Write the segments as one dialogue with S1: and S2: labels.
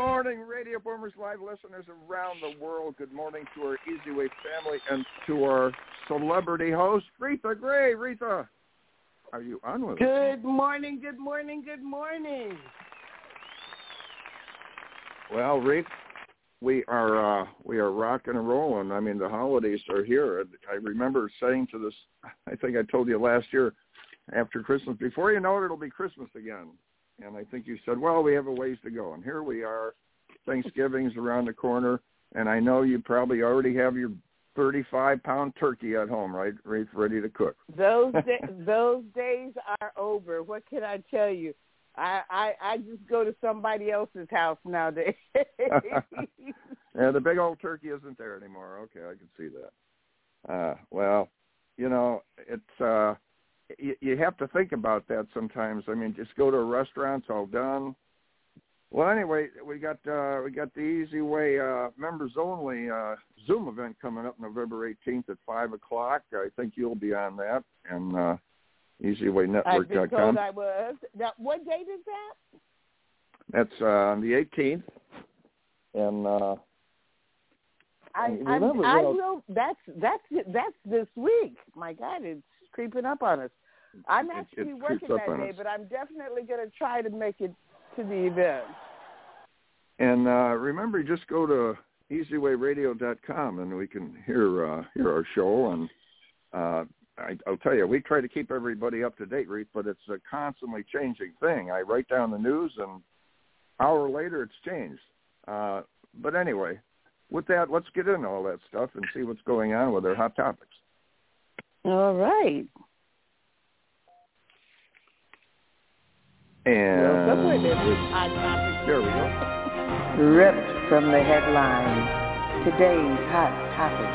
S1: morning, Radio Boomers Live listeners around the world. Good morning to our eZWay family and to our celebrity host, Reatha Grey. Reatha, are you on with us?
S2: Good morning, good morning, good morning.
S1: Well, Reith, we are uh, we are rocking and rolling. I mean, the holidays are here. I remember saying to this, I think I told you last year, after Christmas, before you know it, it'll be Christmas again. And I think you said, well, we have a ways to go. And here we are. Thanksgiving's around the corner, and I know you probably already have your 35 pound turkey at home, right? Ready, ready to cook.
S2: Those da- those days are over. What can I tell you? I, I I just go to somebody else's house nowadays.
S1: yeah, the big old turkey isn't there anymore. Okay, I can see that. Uh, well, you know, it's uh you, you have to think about that sometimes. I mean, just go to a restaurant, it's all done. Well, anyway, we got uh, we got the eZWay uh, members only uh, Zoom event coming up November 18th at five o'clock. I think you'll be on that and uh, EasyWayNetwork.com.
S2: I've told I was. Now, what date is that?
S1: That's uh, on the 18th, and uh,
S2: I, I, I will. That's that's that's this week. My God, it's creeping up on us. I'm
S1: It- it
S2: actually
S1: creeps
S2: working
S1: up
S2: that day,
S1: us.
S2: but I'm definitely going to try to make it to the event.
S1: And uh, remember, just go to EasyWayRadio.com and we can hear uh, hear our show. And uh, I, I'll tell you, we try to keep everybody up to date, Reed, but it's a constantly changing thing. I write down the news, and hour later, it's changed. Uh, but anyway, with that, let's get into all that stuff and see what's going on with our hot topics.
S2: All right.
S1: And
S2: Well, somewhere there's this hot topic
S1: there we go.
S2: ripped from the headlines. Today's hot topic.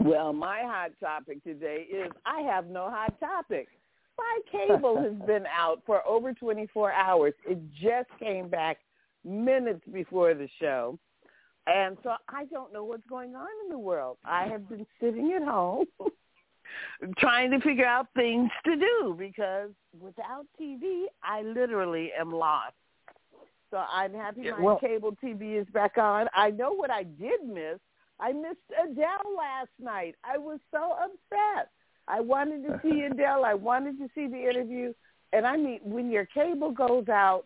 S2: Well, my hot topic today is I have no hot topic. My cable has been out for over 24 hours. It just came back minutes before the show. And so I don't know what's going on in the world. I have been sitting at home trying to figure out things to do because without TV, I literally am lost. So I'm happy
S1: Yeah,
S2: my
S1: well-
S2: cable TV is back on. I know what I did miss. I missed Adele last night. I was so upset. I wanted to see Adele. I wanted to see the interview. And I mean, when your cable goes out,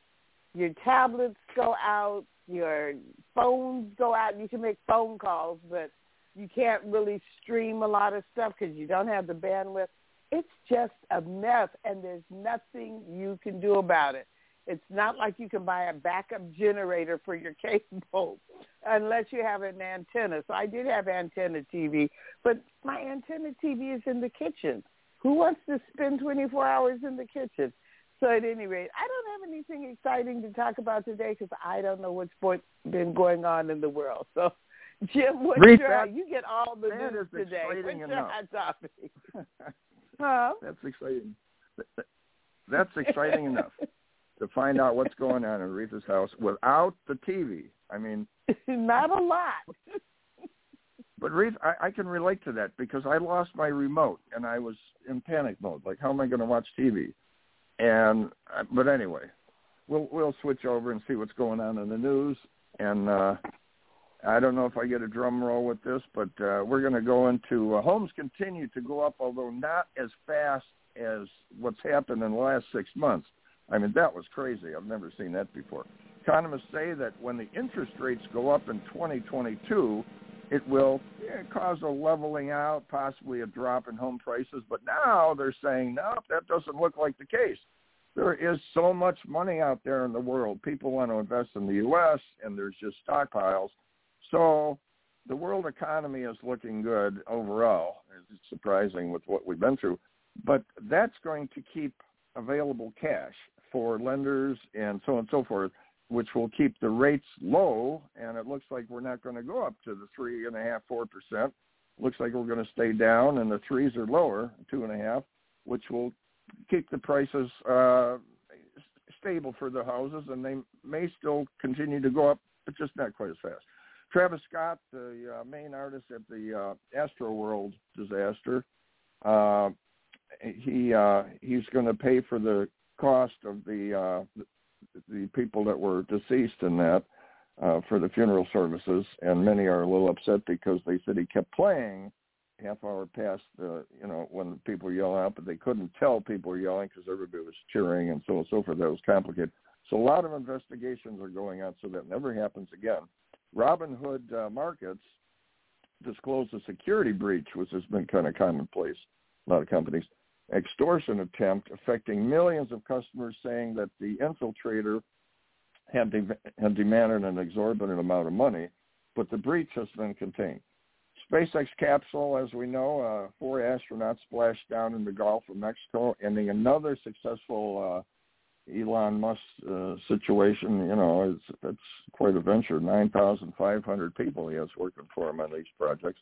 S2: your tablets go out, your phones go out. And you can make phone calls, but you can't really stream a lot of stuff because you don't have the bandwidth. It's just a mess, and there's nothing you can do about it. It's not like you can buy a backup generator for your cable unless you have an antenna. So I did have antenna TV, but my antenna TV is in the kitchen. Who wants to spend 24 hours in the kitchen? So at any rate, I don't have anything exciting to talk about today because I don't know what's been going on in the world. So, Jim, what's
S1: Read
S2: your,
S1: that-
S2: you get all the
S1: that
S2: news today. What's
S1: exciting
S2: your
S1: enough.
S2: hot topic? Huh?
S1: That's exciting. That's exciting enough to find out what's going on in Aretha's house without the TV. I mean,
S2: Not a lot.
S1: but Aretha, I, I can relate to that because I lost my remote and I was in panic mode. Like, how am I going to watch TV? And uh, but anyway, we'll we'll switch over and see what's going on in the news. And uh, I don't know if I get a drum roll with this, but uh, we're going to go into uh, homes continue to go up, although not as fast as what's happened in the last six months. I mean, that was crazy. I've never seen that before. Economists say that when the interest rates go up in 2022, it will yeah, cause a leveling out, possibly a drop in home prices. But now they're saying, no, that doesn't look like the case. There is so much money out there in the world. People want to invest in the U.S., and there's just stockpiles. So the world economy is looking good overall. It's surprising with what we've been through. But that's going to keep available cash for lenders and so on and so forth which will keep the rates low. And it looks like we're not going to go up to the three and a half, four percent. Looks like we're going to stay down, and the threes are lower, two and a half, which will keep the prices uh, stable for the houses, and they may still continue to go up, but just not quite as fast. Travis Scott, the uh, main artist at the uh, Astroworld disaster, uh, he uh, he's going to pay for the cost of the uh, the people that were deceased in that uh, for the funeral services, and many are a little upset because they said he kept playing half hour past the you know when people yell out, but they couldn't tell people were yelling because everybody was cheering and so on and so forth. That was complicated. So a lot of investigations are going on so that never happens again. Robinhood uh, Markets disclosed a security breach, which has been kind of commonplace. A lot of companies extortion attempt affecting millions of customers, saying that the infiltrator had, de- had demanded an exorbitant amount of money, but the breach has been contained. SpaceX capsule, as we know, uh, four astronauts splashed down in the Gulf of Mexico, ending another successful uh, Elon Musk uh, situation. You know, it's, quite a venture. 9,500 people he has working for him on these projects.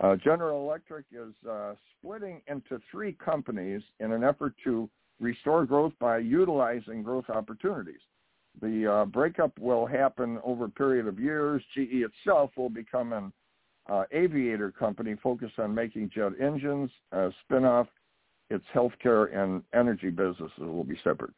S1: Uh, General Electric is uh, splitting into three companies in an effort to restore growth by utilizing growth opportunities. The uh, breakup will happen over a period of years. GE itself will become an uh, aviator company focused on making jet engines. Uh, spin-off its healthcare and energy businesses will be separate.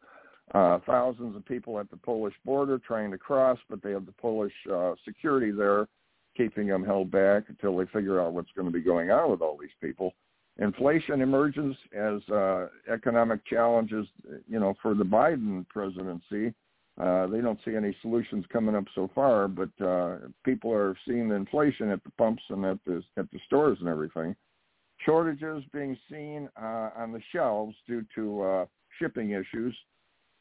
S1: Uh, thousands of people at the Polish border trying to cross, but they have the Polish uh, security there keeping them held back until they figure out what's going to be going on with all these people. Inflation emerges as uh, economic challenges, you know, for the Biden presidency. Uh, they don't see any solutions coming up so far, but uh, people are seeing the inflation at the pumps and at the at the stores and everything. Shortages being seen uh, on the shelves due to uh, shipping issues,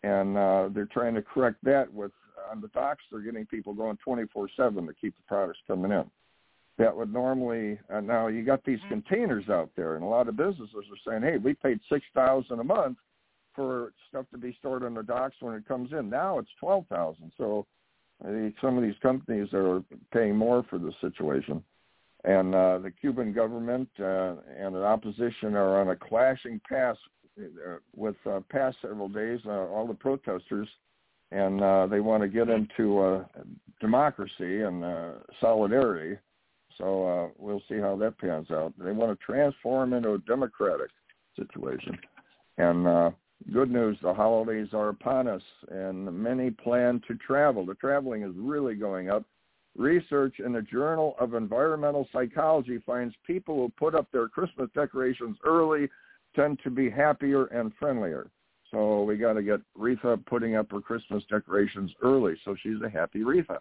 S1: and uh, they're trying to correct that with on the docks, they're getting people going 24/7 to keep the products coming in. That would normally uh, now you got these containers out there, and a lot of businesses are saying, "Hey, we paid six thousand a month for stuff to be stored on the docks when it comes in. Now it's twelve thousand. So some of these companies are paying more for the situation." And uh, the Cuban government uh, and the opposition are on a clashing path with uh, past several days. Uh, all the protesters and uh, they want to get into uh, democracy and uh, solidarity. So uh, we'll see how that pans out. They want to transform into a democratic situation. And uh, good news, the holidays are upon us, and many plan to travel. The traveling is really going up. Research in the Journal of Environmental Psychology finds people who put up their Christmas decorations early tend to be happier and friendlier. So we got to get Reatha putting up her Christmas decorations early, so she's a happy Reatha.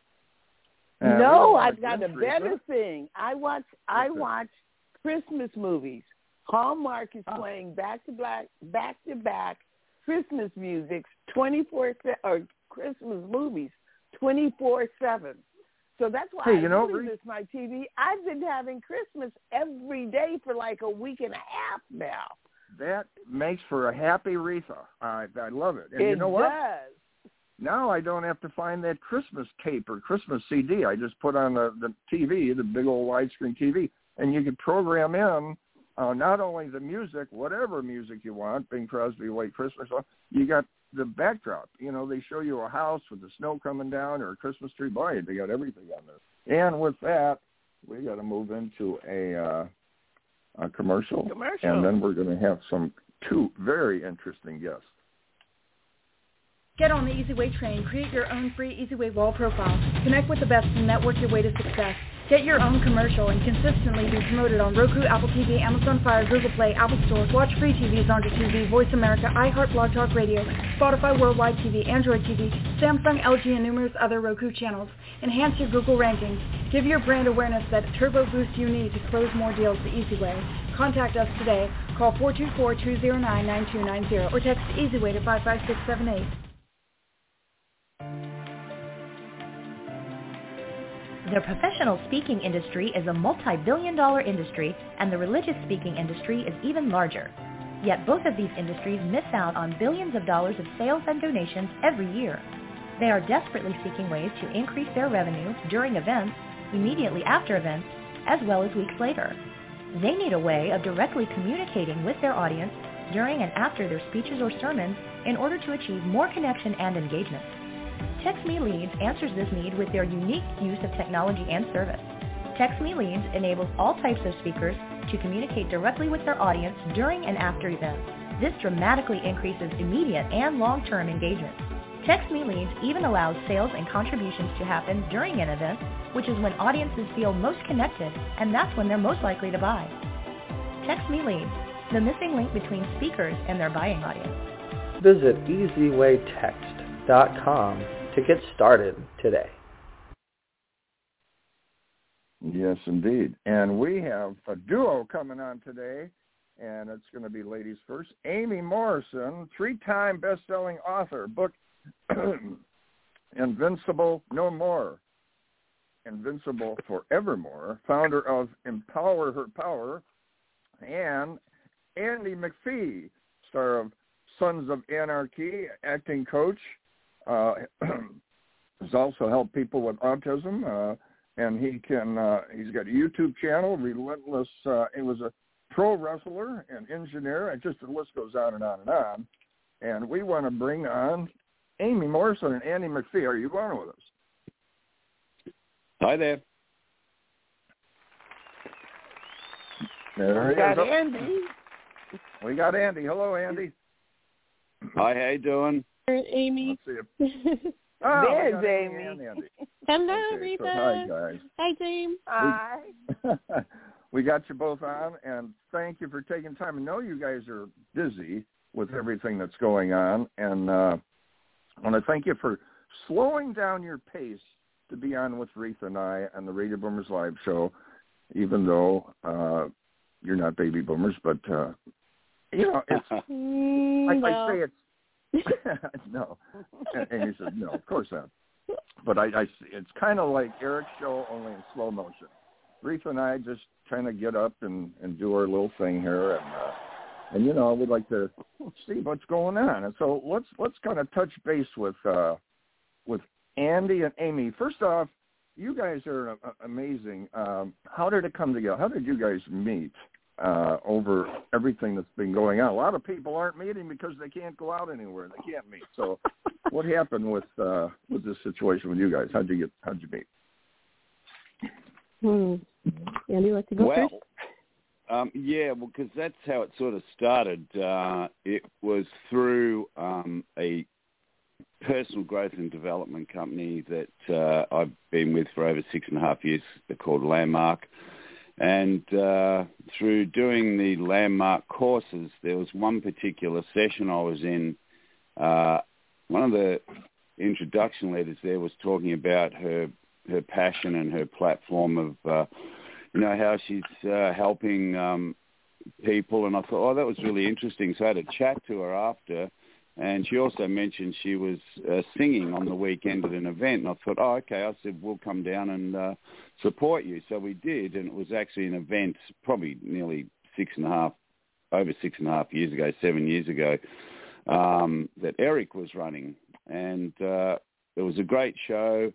S2: And no, I've got a better thing. I watch I watch Christmas movies. Hallmark is oh. playing back to back back to back Christmas music twenty four or Christmas movies twenty four seven. So that's why
S1: hey,
S2: I
S1: you know,
S2: really miss my TV. I've been having Christmas every day for like a week and a half now
S1: that makes for a happy Reatha. I I love it. And
S2: it
S1: you know what?
S2: Does.
S1: Now I don't have to find that Christmas tape or Christmas CD. I just put on the the TV, the big old widescreen TV, and you can program in uh, not only the music, whatever music you want, Bing Crosby, White Christmas, you got the backdrop. You know, they show you a house with the snow coming down or a Christmas tree. Boy, they got everything on there. And with that, we got to move into a uh, a commercial,
S2: commercial.
S1: and then we're going to have some two very interesting guests.
S3: Get on the eZWay train. Create your own free eZWay wall profile. Connect with the best and network your way to success. Get your own commercial and consistently be promoted on Roku, Apple TV, Amazon Fire, Google Play, Apple Store. Watch free TVs on TV, Voice America, iHeart, Blog Talk Radio, Spotify, Worldwide TV, Android TV, Samsung, LG, and numerous other Roku channels. Enhance your Google rankings. Give your brand awareness that turbo boost you need to close more deals the easy way. Contact us today. Call 424-209-9290 or text EasyWay to 55678.
S4: The professional speaking industry is a multi-billion dollar industry and the religious speaking industry is even larger. Yet both of these industries miss out on billions of dollars of sales and donations every year. They are desperately seeking ways to increase their revenue during events, immediately after events, as well as weeks later. They need a way of directly communicating with their audience during and after their speeches or sermons in order to achieve more connection and engagement. TextMe Leads answers this need with their unique use of technology and service. TextMe Leads enables all types of speakers to communicate directly with their audience during and after events. This dramatically increases immediate and long-term engagement. TextMe Leads even allows sales and contributions to happen during an event, which is when audiences feel most connected, and that's when they're most likely to buy. TextMe Leads, the missing link between speakers and their buying audience.
S5: Visit easywaytext.com to get started today.
S1: Yes, indeed. And we have a duo coming on today, and it's going to be ladies first. Amy Morrison, three-time best-selling author, book Invincible No More, Invincible Forevermore, founder of Empower Her Power, and Andy McPhee, star of Sons of Anarchy, acting coach, uh, has also helped people with autism. Uh, and he can uh, he's got a YouTube channel, Relentless. Uh, he was a pro wrestler and engineer, and just the list goes on and on and on. And we want to bring on Amy Morrison and Andy McPhee. Are you going with us?
S6: Hi there.
S1: There
S2: we got
S1: is.
S2: Andy.
S1: We got Andy. Hello, Andy.
S6: Hi, how you doing?
S7: Amy.
S1: Let's see Oh,
S2: There's
S1: we
S2: Amy.
S1: and Andy.
S7: Hello,
S1: Okay,
S7: Rita.
S1: so hi, guys.
S7: Hi, James.
S2: Hi.
S1: we got you both on, and thank you for taking time. I know you guys are busy with everything that's going on, and uh, I want to thank you for slowing down your pace to be on with Reatha and I on the Radio Boomers Live show, even though uh, you're not baby boomers, but uh, you know, it's
S7: Mm,
S1: I,
S7: no.
S1: I say it's no, and he said no, of course not. But I, I it's kind of like Eric's show, only in slow motion. Reef and I just kind of get up and and do our little thing here, and uh, and you know we'd like to see what's going on. And so let's let's kind of touch base with uh, with Andy and Amy. First off, you guys are uh, amazing. Um, how did it come together? How did you guys meet? Uh, over everything that's been going on. A lot of people aren't meeting because they can't go out anywhere. They can't meet. So, what happened with uh, with this situation with you guys? How'd you get? How'd you meet?
S7: Hmm. Andy, you like to go
S6: well,
S7: first?
S6: um, yeah, well, because that's how it sort of started. Uh, it was through um, a personal growth and development company that uh, I've been with for over six and a half years. They're called Landmark. And uh, through doing the landmark courses, there was one particular session I was in. Uh, one of the introduction letters there was talking about her her passion and her platform of, uh, you know, how she's uh, helping um, people. And I thought, oh, that was really interesting. So I had a chat to her after. And she also mentioned she was uh, singing on the weekend at an event. And I thought, oh, okay. I said, we'll come down and uh, support you. So we did. And it was actually an event probably nearly six and a half, over six and a half years ago, seven years ago, um, that Eric was running. And uh, it was a great show.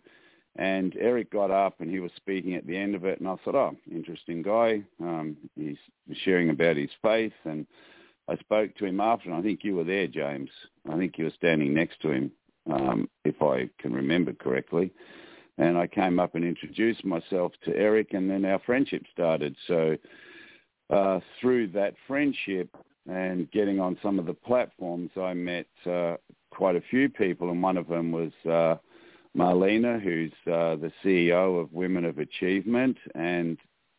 S6: And Eric got up and he was speaking at the end of it. And I thought, oh, interesting guy. Um, he's sharing about his faith. And I spoke to him after, and I think you were there, James. I think you were standing next to him, um, if I can remember correctly. And I came up and introduced myself to Eric, and then our friendship started. So uh, through that friendship and getting on some of the platforms, I met uh, quite a few people, and one of them was uh, Marlena, who's uh, the CEO of Women of Achievement, and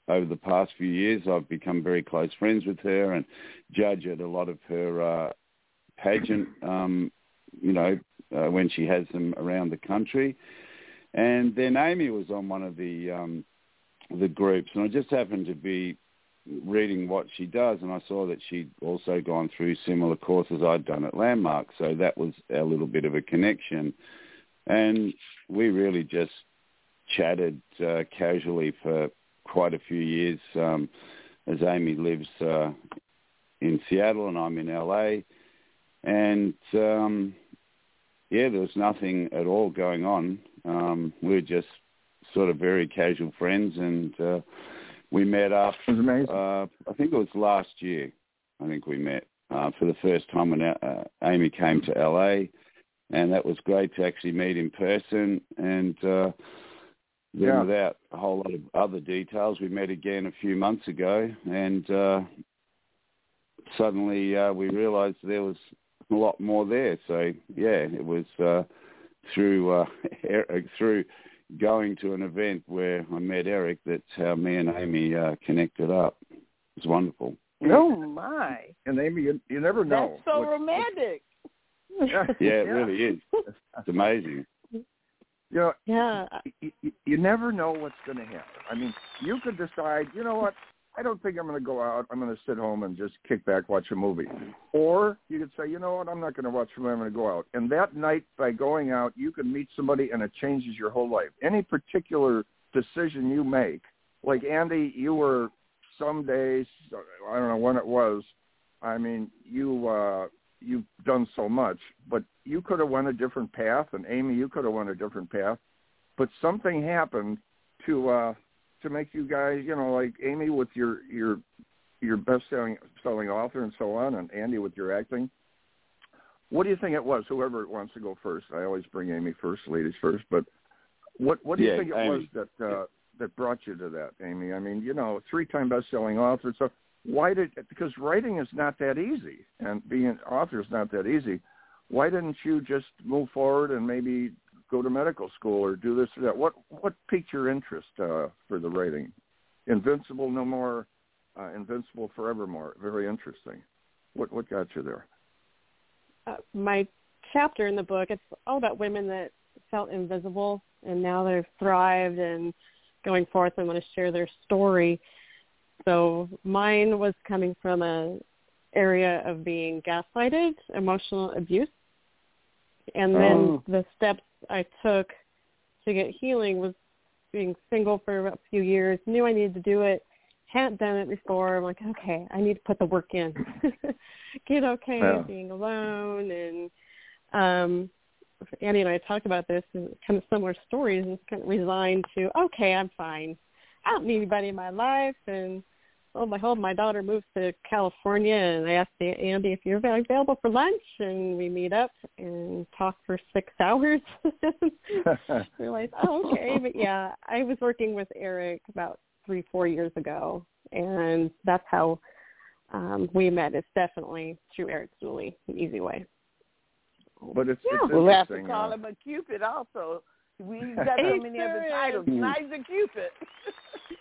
S6: over the past few years, I've become very close friends with her and judge at a lot of her uh, pageant, um, you know, uh, when she has them around the country. And then Amy was on one of the um, the groups, and I just happened to be reading what she does, and I saw that she'd also gone through similar courses I'd done at Landmark, so that was a little bit of a connection. And we really just chatted uh, casually for quite a few years um, as Amy lives uh, in Seattle and I'm in LA. And um, yeah, there was nothing at all going on. Um, we were just sort of very casual friends, and uh, we met up.
S1: It was amazing.
S6: Uh, I think it was last year. I think we met uh, for the first time when uh, Amy came to LA, and that was great to actually meet in person. And uh, then,
S1: Yeah.
S6: without a whole lot of other details, we met again a few months ago, and uh, suddenly uh, we realised there was a lot more there. So yeah, it was uh, through uh, Eric, through going to an event where I met Eric that how me and Amy uh, connected up. It was wonderful.
S2: Oh my,
S1: And Amy, you, you never know.
S2: that's so
S1: what-
S2: romantic.
S1: what-
S6: Yeah, it really is. It's amazing.
S1: You know,
S7: Yeah.
S1: you, you, you never know what's going to happen. I mean, you could decide, you know what, I don't think I'm going to go out. I'm going to sit home and just kick back, watch a movie. Or you could say, you know what, I'm not going to watch a movie. I'm going to go out. And that night, by going out, you can meet somebody, and it changes your whole life. Any particular decision you make, like Andy, you were some days, I don't know when it was. I mean, you uh, you've done so much, but you could have went a different path, and Amy, you could have went a different path. But something happened to uh, to make you guys, you know, like Amy with your your your best selling selling author and so on, and Andy with your acting. What do you think it was? Whoever wants to go first. I always bring Amy first, ladies first. But what what do you
S6: Yeah,
S1: think it was that uh, that brought you to that, Amy? I mean, you know, three time best selling author. So why did because writing is not that easy, and being an author is not that easy. Why didn't you just move forward and maybe go to medical school or do this or that? What what piqued your interest uh, for the writing? Invincible, no more. Uh, Invincible, forevermore. Very interesting. What what got you there?
S7: Uh, my chapter in the book, it's all about women that felt invisible and now they've thrived and going forth and want to share their story. So mine was coming from a area of being gaslighted, emotional abuse. And then
S1: Oh.
S7: the steps I took to get healing was being single for a few years, knew I needed to do it, hadn't done it before. I'm like, okay, I need to put the work in. Get okay
S1: Yeah.
S7: being alone and um Andy and I talked about this and kind of similar stories and just kind of resigned to, okay, I'm fine. I don't need anybody in my life and oh my whole my daughter moved to California and I asked Andy if you're available for lunch and we meet up and talk for six hours. Realized, oh okay, but yeah, I was working with Eric about three, four years ago and that's how um we met. It's definitely through Eric Zuley, an easy way.
S1: But it's,
S7: Yeah.
S1: it's
S2: We'll have to call
S1: uh,
S2: him a Cupid also. We've got so many other titles. Nice a Cupid.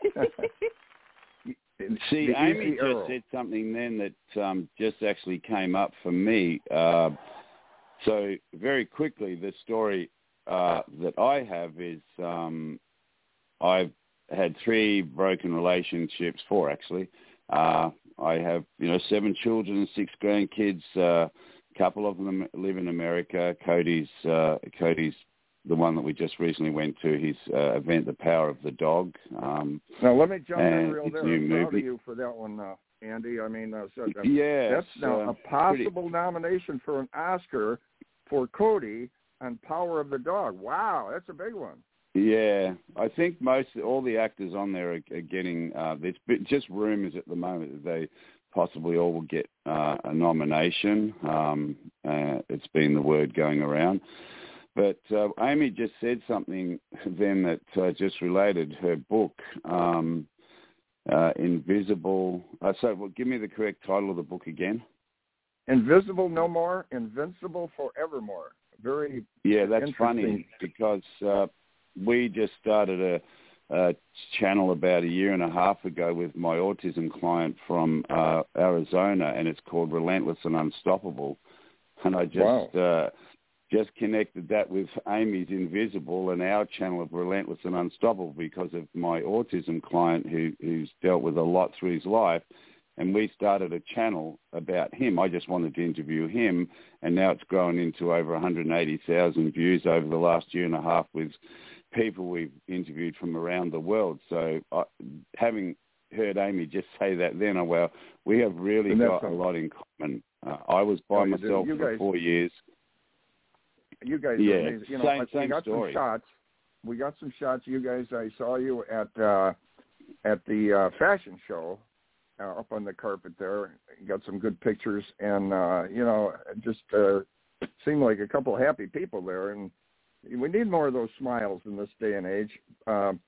S6: See, Amy just
S1: arrow.
S6: said something then that um, just actually came up for me. Uh, so very quickly, the story uh, that I have is um, I've had three broken relationships, four actually. Uh, I have you know seven children and six grandkids. Uh, a couple of them live in America. Cody's uh, Cody's the one that we just recently went to his uh, event, The Power of the Dog. Um,
S1: Now let me jump in real there.
S6: new
S1: I'm proud of you for that one, uh, Andy. I mean, uh, so, that-
S6: yeah,
S1: that's now
S6: uh,
S1: a possible nomination for an Oscar for Cody on Power of the Dog. Wow, that's a big one.
S6: Yeah, I think most all the actors on there are, are getting. Uh, there's just rumours at the moment that they possibly all will get uh, a nomination. Um, uh, it's been the word going around. But uh, Amy just said something then that uh, just related her book, um, uh, Invisible. Uh, so, well, give me the correct title of the book again.
S1: Invisible no more, invincible forevermore. Very
S6: Yeah, that's funny because uh, we just started a, a channel about a year and a half ago with my autism client from uh, Arizona, and it's called Relentless and Unstoppable. And I just
S1: Wow.
S6: uh, just connected that with Amy's Invisible and our channel of Relentless and Unstoppable because of my autism client who, who's dealt with a lot through his life. And we started a channel about him. I just wanted to interview him, and now it's grown into over 180,000 views over the last year and a half with people we've interviewed from around the world. So, uh, having heard Amy just say that, then, oh well, we have really got a
S1: a-
S6: lot in common. Uh, I was by myself for
S1: guys-
S6: four years.
S1: You guys,
S6: Yeah,
S1: you know,
S6: same-
S1: we
S6: same
S1: got
S6: story.
S1: some shots. We got some shots. You guys, I saw you at uh at the uh fashion show uh, up on the carpet there. You got some good pictures, and uh, you know, just uh, seemed like a couple of happy people there, and we need more of those smiles in this day and age. Um,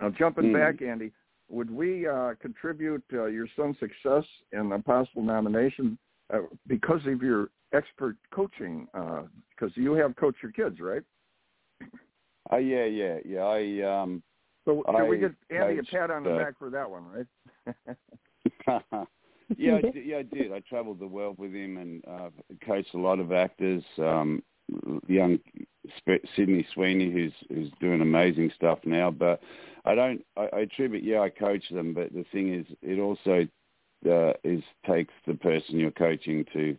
S1: now, jumping
S6: Mm.
S1: back, Andy, would we uh, contribute uh, your son's success in the possible nomination uh, because of your expert coaching? Because you have coached your kids, right?
S6: Oh yeah, yeah, yeah. I um
S1: So can we
S6: I
S1: get Andy a pat on the
S6: uh,
S1: back for that one, right?
S6: yeah, I did, yeah, I did. I travelled the world with him and uh, coached a lot of actors. Um, young Sydney Sweeney, who's who's doing amazing stuff now. But I don't. I, I attribute. Yeah, I coach them. But the thing is, it also uh, is takes the person you're coaching to.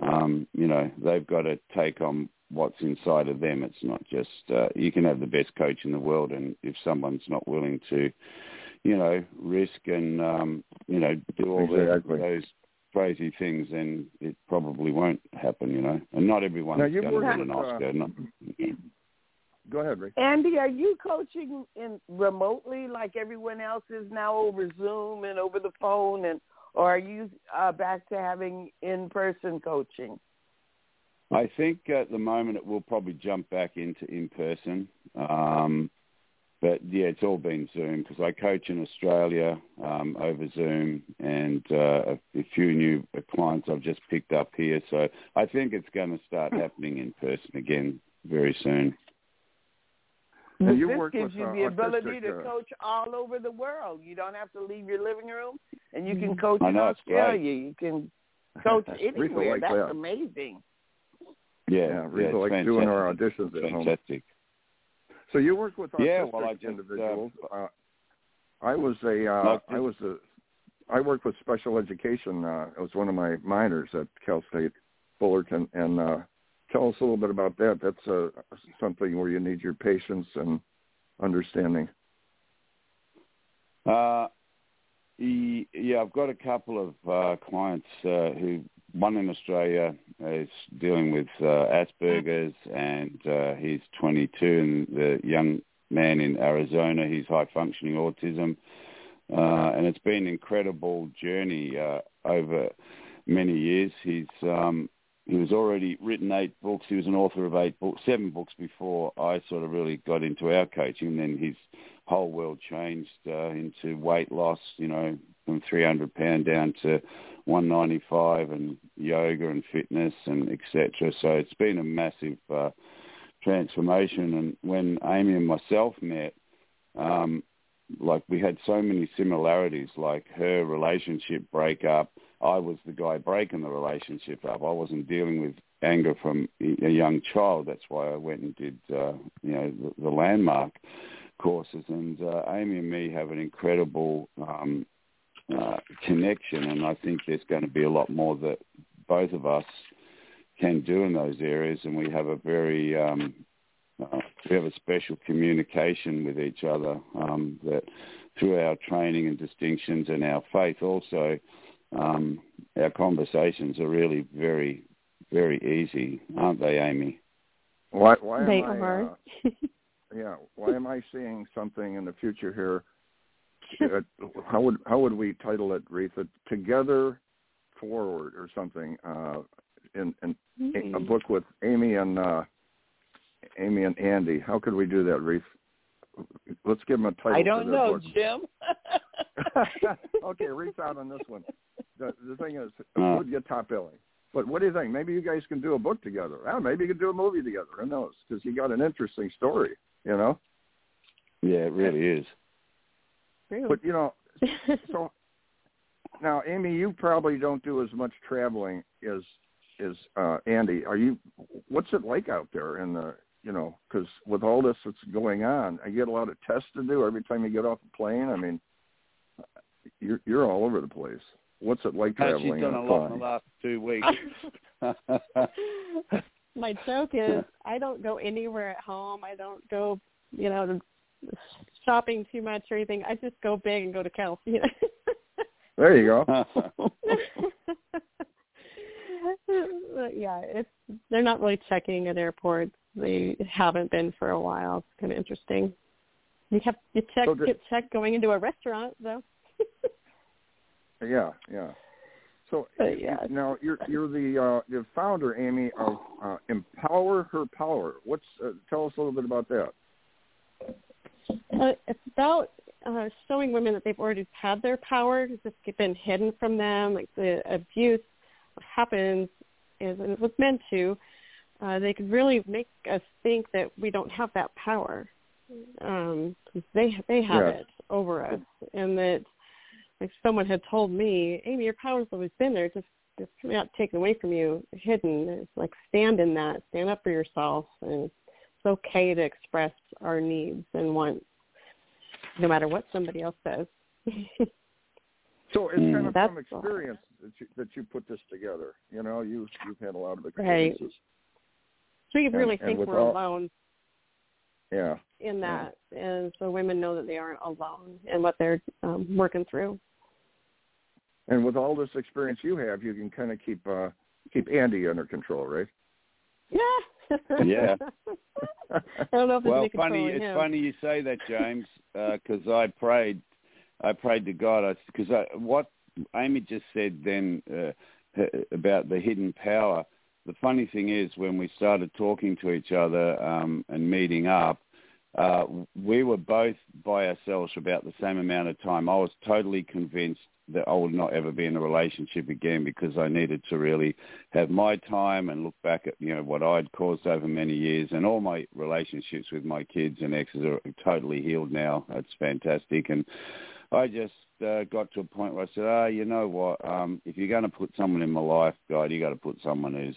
S6: Um, you know, they've got to take on what's inside of them. It's not just uh, you can have the best coach in the world, and if someone's not willing to you know, risk and um, you know, do all the-
S1: Exactly.
S6: those crazy things, then it probably won't happen, you know. And not everyone's going to
S1: worked
S6: win an
S1: with, uh,
S6: Oscar. Not,
S1: Go ahead, Ray.
S2: Andy, are you coaching in remotely like everyone else is now over Zoom and over the phone, and or are you uh, back to having in-person coaching?
S6: I think at the moment it will probably jump back into in person. Um, but yeah, it's all been Zoom because I coach in Australia um, over Zoom, and uh, a, a few new clients I've just picked up here. So I think it's going to start happening in person again very soon.
S1: Now, you
S2: this
S1: work
S2: gives
S1: with,
S2: you
S1: uh,
S2: the ability to
S1: uh,
S2: coach all over the world. You don't have to leave your living room, and you can coach in
S6: know, it's great.
S2: Australia. You can coach anywhere.
S1: likes
S2: That's
S1: that.
S2: amazing.
S6: Yeah,
S1: Yeah,
S6: yeah,
S1: Rita
S6: it's
S1: likes doing our auditions at home. So you work with autistic
S6: Yeah, well, I just, uh,
S1: individuals. Uh, I was a, uh,
S6: Like
S1: I was a, I worked with special education. Uh, it was one of my minors at Cal State Fullerton, and uh, tell us a little bit about that. That's uh, something where you need your patience and understanding.
S6: Uh, yeah, I've got a couple of uh, clients uh, who, one in Australia is dealing with uh, Asperger's, and he's 22, and the young man in Arizona, he's high functioning autism, and it's been an incredible journey over many years. He's um, he was already written eight books. He was an author of eight books, seven books before I sort of really got into our coaching. And then his whole world changed uh, into weight loss. You know, from 300 pound down to 195, and yoga and fitness and etc. So it's been a massive uh, transformation. And when Amy and myself met, um, like we had so many similarities. Like her relationship breakup, I was the guy breaking the relationship up. I wasn't dealing with anger from a young child. That's why I went and did, uh, you know, the, the landmark courses. And uh, Amy and me have an incredible um, uh, connection, and I think there's going to be a lot more that both of us can do in those areas. And we have a very um, uh, we have a special communication with each other um, that through our training and distinctions and our faith also um, our conversations are really very very easy aren't they amy
S1: Why? Why
S7: They
S1: am I?
S7: are.
S1: Uh, yeah. Why am I seeing something in the future here? Uh, how would how would we title it, Reatha? Together forward or something? Uh, in, in
S7: Hmm.
S1: a book with Amy and uh, Amy and Andy. How could we do that, Reef? Let's give them a title.
S2: I don't know,
S1: book.
S2: Jim.
S1: okay, reach out on this one. The, the thing is, it
S6: Uh.
S1: would get top billing. But what do you think? Maybe you guys can do a book together. Ah, maybe you could do a movie together. Who knows? Because you got an interesting story, you know.
S6: yeah it really is
S1: But you know, so now, Amy, you probably don't do as much traveling as as uh, Andy. Are you? What's it like out there in the? You know, because with all this that's going on, I get a lot of tests to do every time you get off a plane. I mean, you're you're all over the place. What's it like
S6: No,
S1: traveling?
S6: she's done a lot in the last two weeks
S7: My joke is I don't go anywhere at home. I don't go, you know, shopping too much or anything. I just go big and go to California.
S1: There you go.
S7: yeah, it's they're not really checking at airports. They haven't been for a while. It's kind of interesting. You have you check
S1: So
S7: get checked going into a restaurant though.
S1: Yeah, yeah. So
S7: yeah.
S1: now you're you're the uh, the founder, Amy, of uh, Empower Her Power. What's uh, tell us a little bit about that?
S7: Uh, it's about uh, showing women that they've already had their power. It's just been hidden from them. Like the abuse happens is, and it was meant to. Uh, they could really make us think that we don't have that power. Um, they they have
S1: Yes.
S7: it over us, and that like someone had told me, Amy, your power's always been there. Just it's not taken away from you, hidden. It's like stand in that, stand up for yourself, and it's okay to express our needs and wants, no matter what somebody else says.
S1: So it's kind of
S7: That's
S1: from experience that you that you put this together. You know, you you've had a lot of
S7: Right.
S1: experiences.
S7: so you really
S1: and
S7: think
S1: with
S7: we're
S1: all-
S7: alone
S1: Yeah.
S7: in that, and so women know that they aren't alone in what they're um, working through.
S1: And with all this experience you have, you can kind of keep uh, keep Andy under control, right?
S7: Yeah.
S6: Yeah.
S7: I don't know if
S6: well, funny. It's
S7: him.
S6: funny you say that, James, because I prayed. I prayed to God because I, what Amy just said then uh, about the hidden power. The funny thing is, when we started talking to each other um, and meeting up, uh, we were both by ourselves for about the same amount of time. I was totally convinced that I would not ever be in a relationship again because I needed to really have my time and look back at you know what I'd caused over many years and all my relationships with my kids and exes are totally healed now. It's fantastic and I just uh, got to a point where I said, ah, you know what? Um, if you're going to put someone in my life, God, you got to put someone who's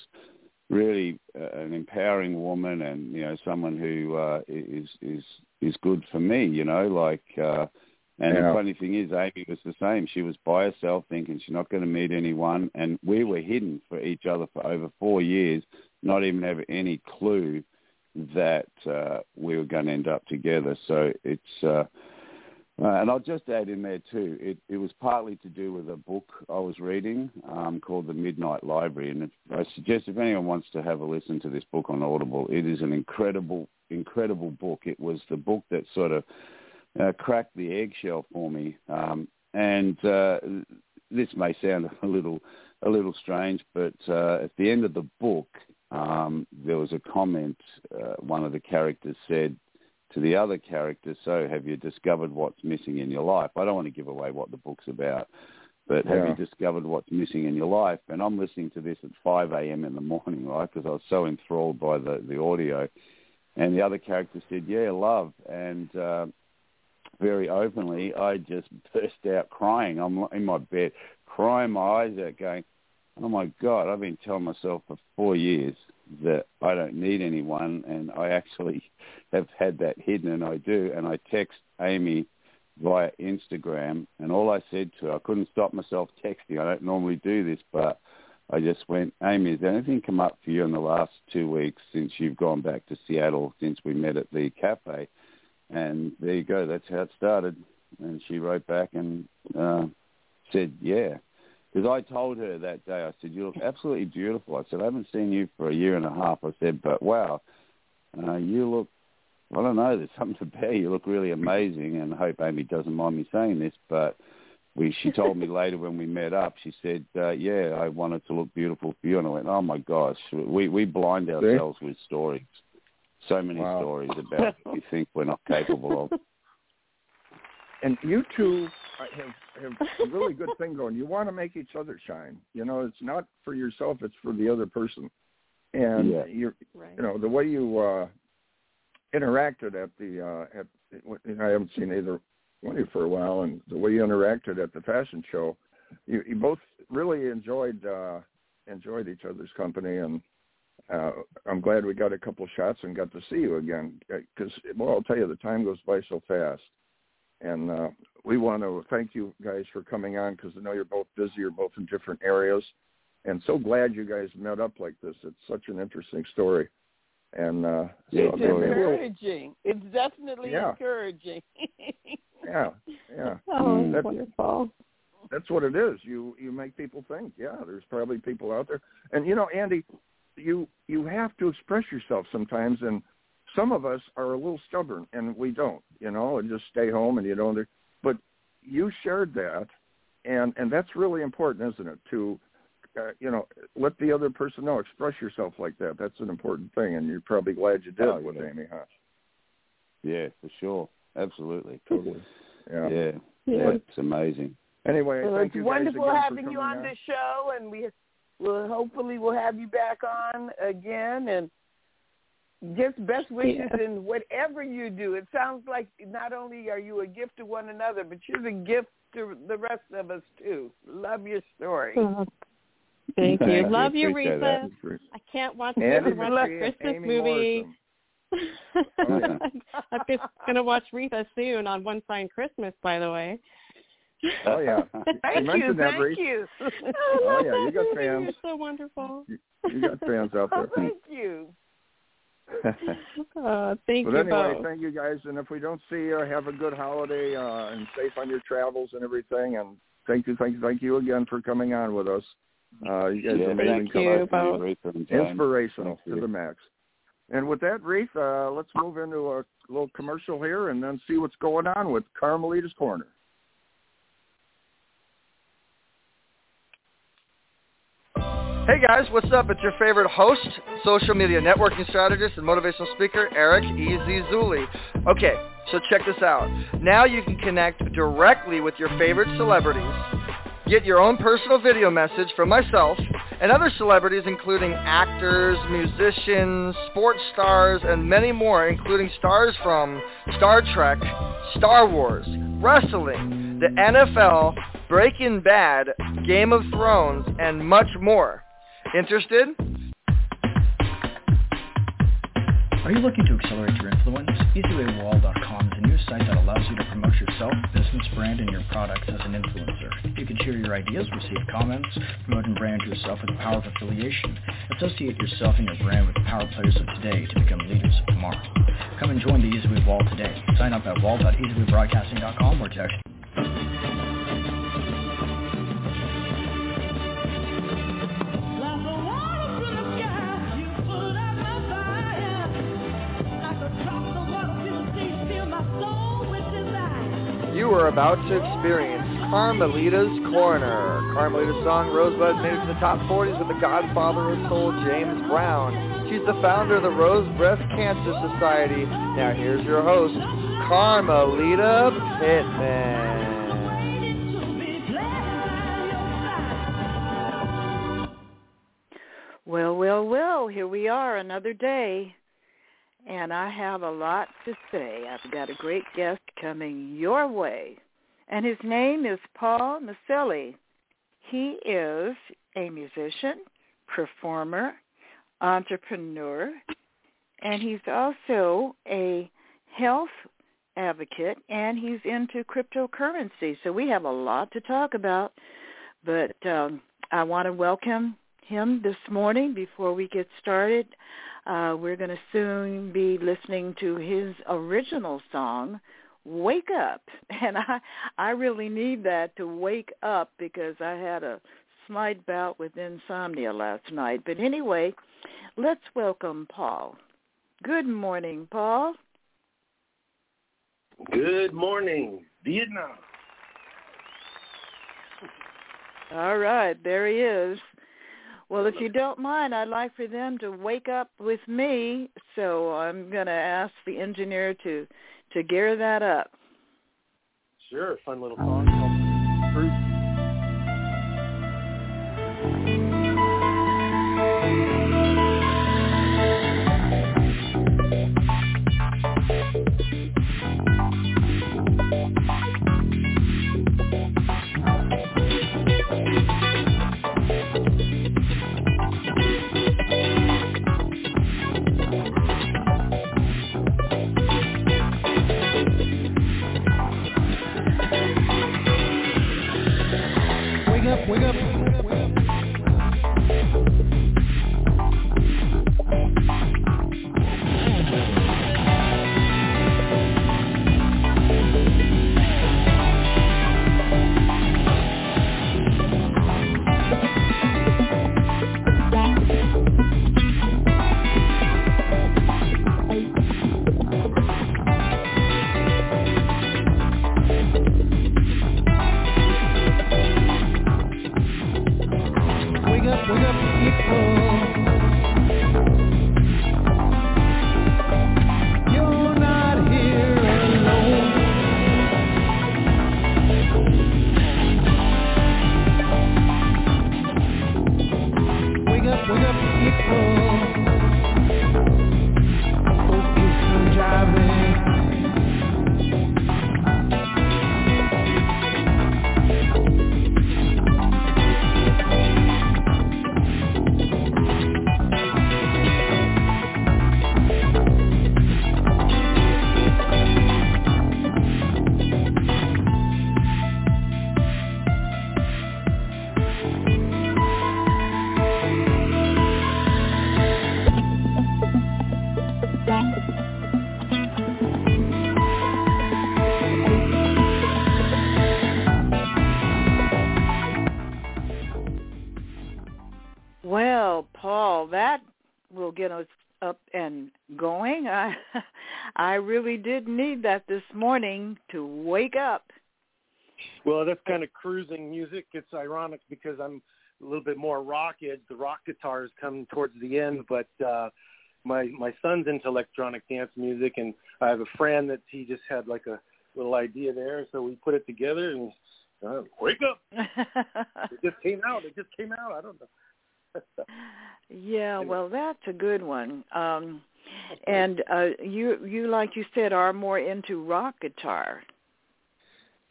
S6: really uh, an empowering woman and you know someone who uh, is is is good for me. You know, like. Uh, and
S1: Yeah.
S6: the funny thing is, Amy was the same. She was by herself, thinking she's not going to meet anyone, and we were hidden for each other for over four years, not even have any clue that uh, we were going to end up together. So it's, uh, uh, and I'll just add in there too. It, it was partly to do with a book I was reading um, called The Midnight Library, and I suggest if anyone wants to have a listen to this book on Audible, it is an incredible, incredible book. It was the book that sort of uh, cracked the eggshell for me. Um, and uh, this may sound a little a little strange, but uh, at the end of the book, um, there was a comment. Uh, one of the characters said to the other character, "So, have you discovered what's missing in your life?" I don't want to give away what the book's about, but have
S1: Yeah.
S6: you discovered what's missing in your life? And I'm listening to this at 5 a.m. in the morning, right? Because I was so enthralled by the the audio. And the other character said, "Yeah, love." And uh, very openly, I just burst out crying. I'm in my bed, crying my eyes out, going, "Oh my God! I've been telling myself for four years that I don't need anyone, and I actually have had that hidden, and I do." And I text Amy via Instagram, and all I said to her, I couldn't stop myself texting. I don't normally do this, but I just went, Amy, has anything come up for you in the last two weeks since you've gone back to Seattle since we met at the cafe? And there you go. That's how it started. And she wrote back and uh, said, yeah. Because I told her that day, I said, you look absolutely beautiful. I said, I haven't seen you for a year and a half. I said, but wow, uh, you look, I don't know, there's something about you. You look really amazing. And I hope Amy doesn't mind me saying this, but we, she told me later when we met up, she said, uh, yeah, I wanted to look beautiful for you. And I went, oh my gosh, we, we blind ourselves with stories. So many
S1: Wow.
S6: stories about what we think we're not capable of.
S1: And you two uh, have have a really good thing going. You want to make each other shine. You know, it's not for yourself; it's for the other person. And
S6: Yeah.
S1: you're,
S7: Right.
S1: you know, the way you uh interacted at the uh at I haven't seen either one of you for a while, and the way you interacted at the fashion show, you, you both really enjoyed uh enjoyed each other's company, and uh I'm glad we got a couple shots and got to see you again. Because well, I'll tell you, the time goes by so fast, and uh we want to thank you guys for coming on because I know you're both busy, you're both in different areas, and so glad you guys met up like this. It's such an interesting story, and uh, so
S2: It's encouraging. It's definitely
S1: Yeah.
S2: encouraging.
S1: yeah, yeah.
S7: Oh,
S6: Mm.
S7: that's wonderful.
S1: that's what it is. You you make people think. Yeah, there's probably people out there, and you know, Andy, you you have to express yourself sometimes, and some of us are a little stubborn, and we don't. You know, and just stay home, and you don't. But you shared that, and and that's really important, isn't it? To uh, you know, let the other person know. Express yourself like that. That's an important thing, and you're probably glad you did oh, with Amy, huh?
S6: Yeah, for sure. Absolutely.
S1: Totally.
S6: Yeah. Yeah. yeah. It's amazing.
S1: Anyway,
S2: well,
S1: it's
S2: wonderful having you on, on the show, and we will hopefully we'll have you back on again, and just best wishes yeah. in whatever you do. It sounds like not only are you a gift to one another, but you're a gift to the rest of us too. Love your story.
S7: Thank you. Love you, Reatha. I can't watch the Christmas
S1: Amy
S7: movie. oh, yeah. I'm just gonna watch Reatha soon on One Fine Christmas, by the way.
S1: Oh yeah.
S2: thank
S1: you, you
S2: thank
S1: Reese.
S2: you.
S1: oh yeah, you got fans.
S7: You're so wonderful.
S1: You, you got fans out there.
S2: Oh, thank you.
S7: uh, thank
S1: but
S7: you
S1: anyway,
S7: both.
S1: thank you guys, and if we don't see you, have a good holiday uh, and safe on your travels and everything. And thank you, thank you, thank you again for coming on with us. Uh, you guys
S6: yeah,
S1: are amazing.
S7: Thank you
S1: both. Inspirational to the max. And with that, Reef, uh, let's move into a little commercial here and then see what's going on with Carmelita's Corner.
S8: Hey guys, what's up? It's your favorite host, social media networking strategist, and motivational speaker, Eric Easy Zuley. Okay, so check this out. Now you can connect directly with your favorite celebrities, get your own personal video message from myself and other celebrities including actors, musicians, sports stars, and many more, including stars from Star Trek, Star Wars, wrestling, the NFL, Breaking Bad, Game of Thrones, and much more. Interested?
S9: Are you looking to accelerate your influence? eZWayWall.com a site that allows you to promote yourself, business, brand, and your products as an influencer. You can share your ideas, receive comments, promote and brand yourself with the power of affiliation. Associate yourself and your brand with the power players of today to become leaders of tomorrow. Come and join the eZWay Wall today. Sign up at wall.ezwaybroadcasting.com or text
S8: you are about to experience Carmelita's Corner. Carmelita's song Rosebud made it to the top 40s with the godfather of soul, James Brown. She's the founder of the Rose Breast Cancer Society. Now here's your host, Carmelita Pittman.
S10: Well, well, well, here we are, another day and I have a lot to say. I've got a great guest coming your way, and his name is Paul Maselli. He is a musician, performer, entrepreneur, and he's also a health advocate, and he's into cryptocurrency. So we have a lot to talk about, but um, I want to welcome him this morning before we get started. Uh, we're going to soon be listening to his original song, Wake Up. And I, I really need that to wake up because I had a slight bout with insomnia last night. But anyway, let's welcome Paul. Good morning, Paul.
S11: Good morning, Vietnam.
S10: All right, there he is. Well, if you don't mind, I'd like for them to wake up with me. So I'm going to ask the engineer to to gear that up.
S11: Sure, fun little um, song
S12: wake up.
S10: Will get us up and going. I I really did need that this morning to wake up.
S11: Well, that's kind of cruising music. It's ironic because I'm a little bit more rock edge. The rock guitars come towards the end, but uh my my son's into electronic dance music, and I have a friend that he just had like a little idea there, so we put it together and uh, wake up. it just came out. It just came out. I don't know.
S10: Yeah, well, that's a good one. Um and uh you you like you said are more into rock guitar.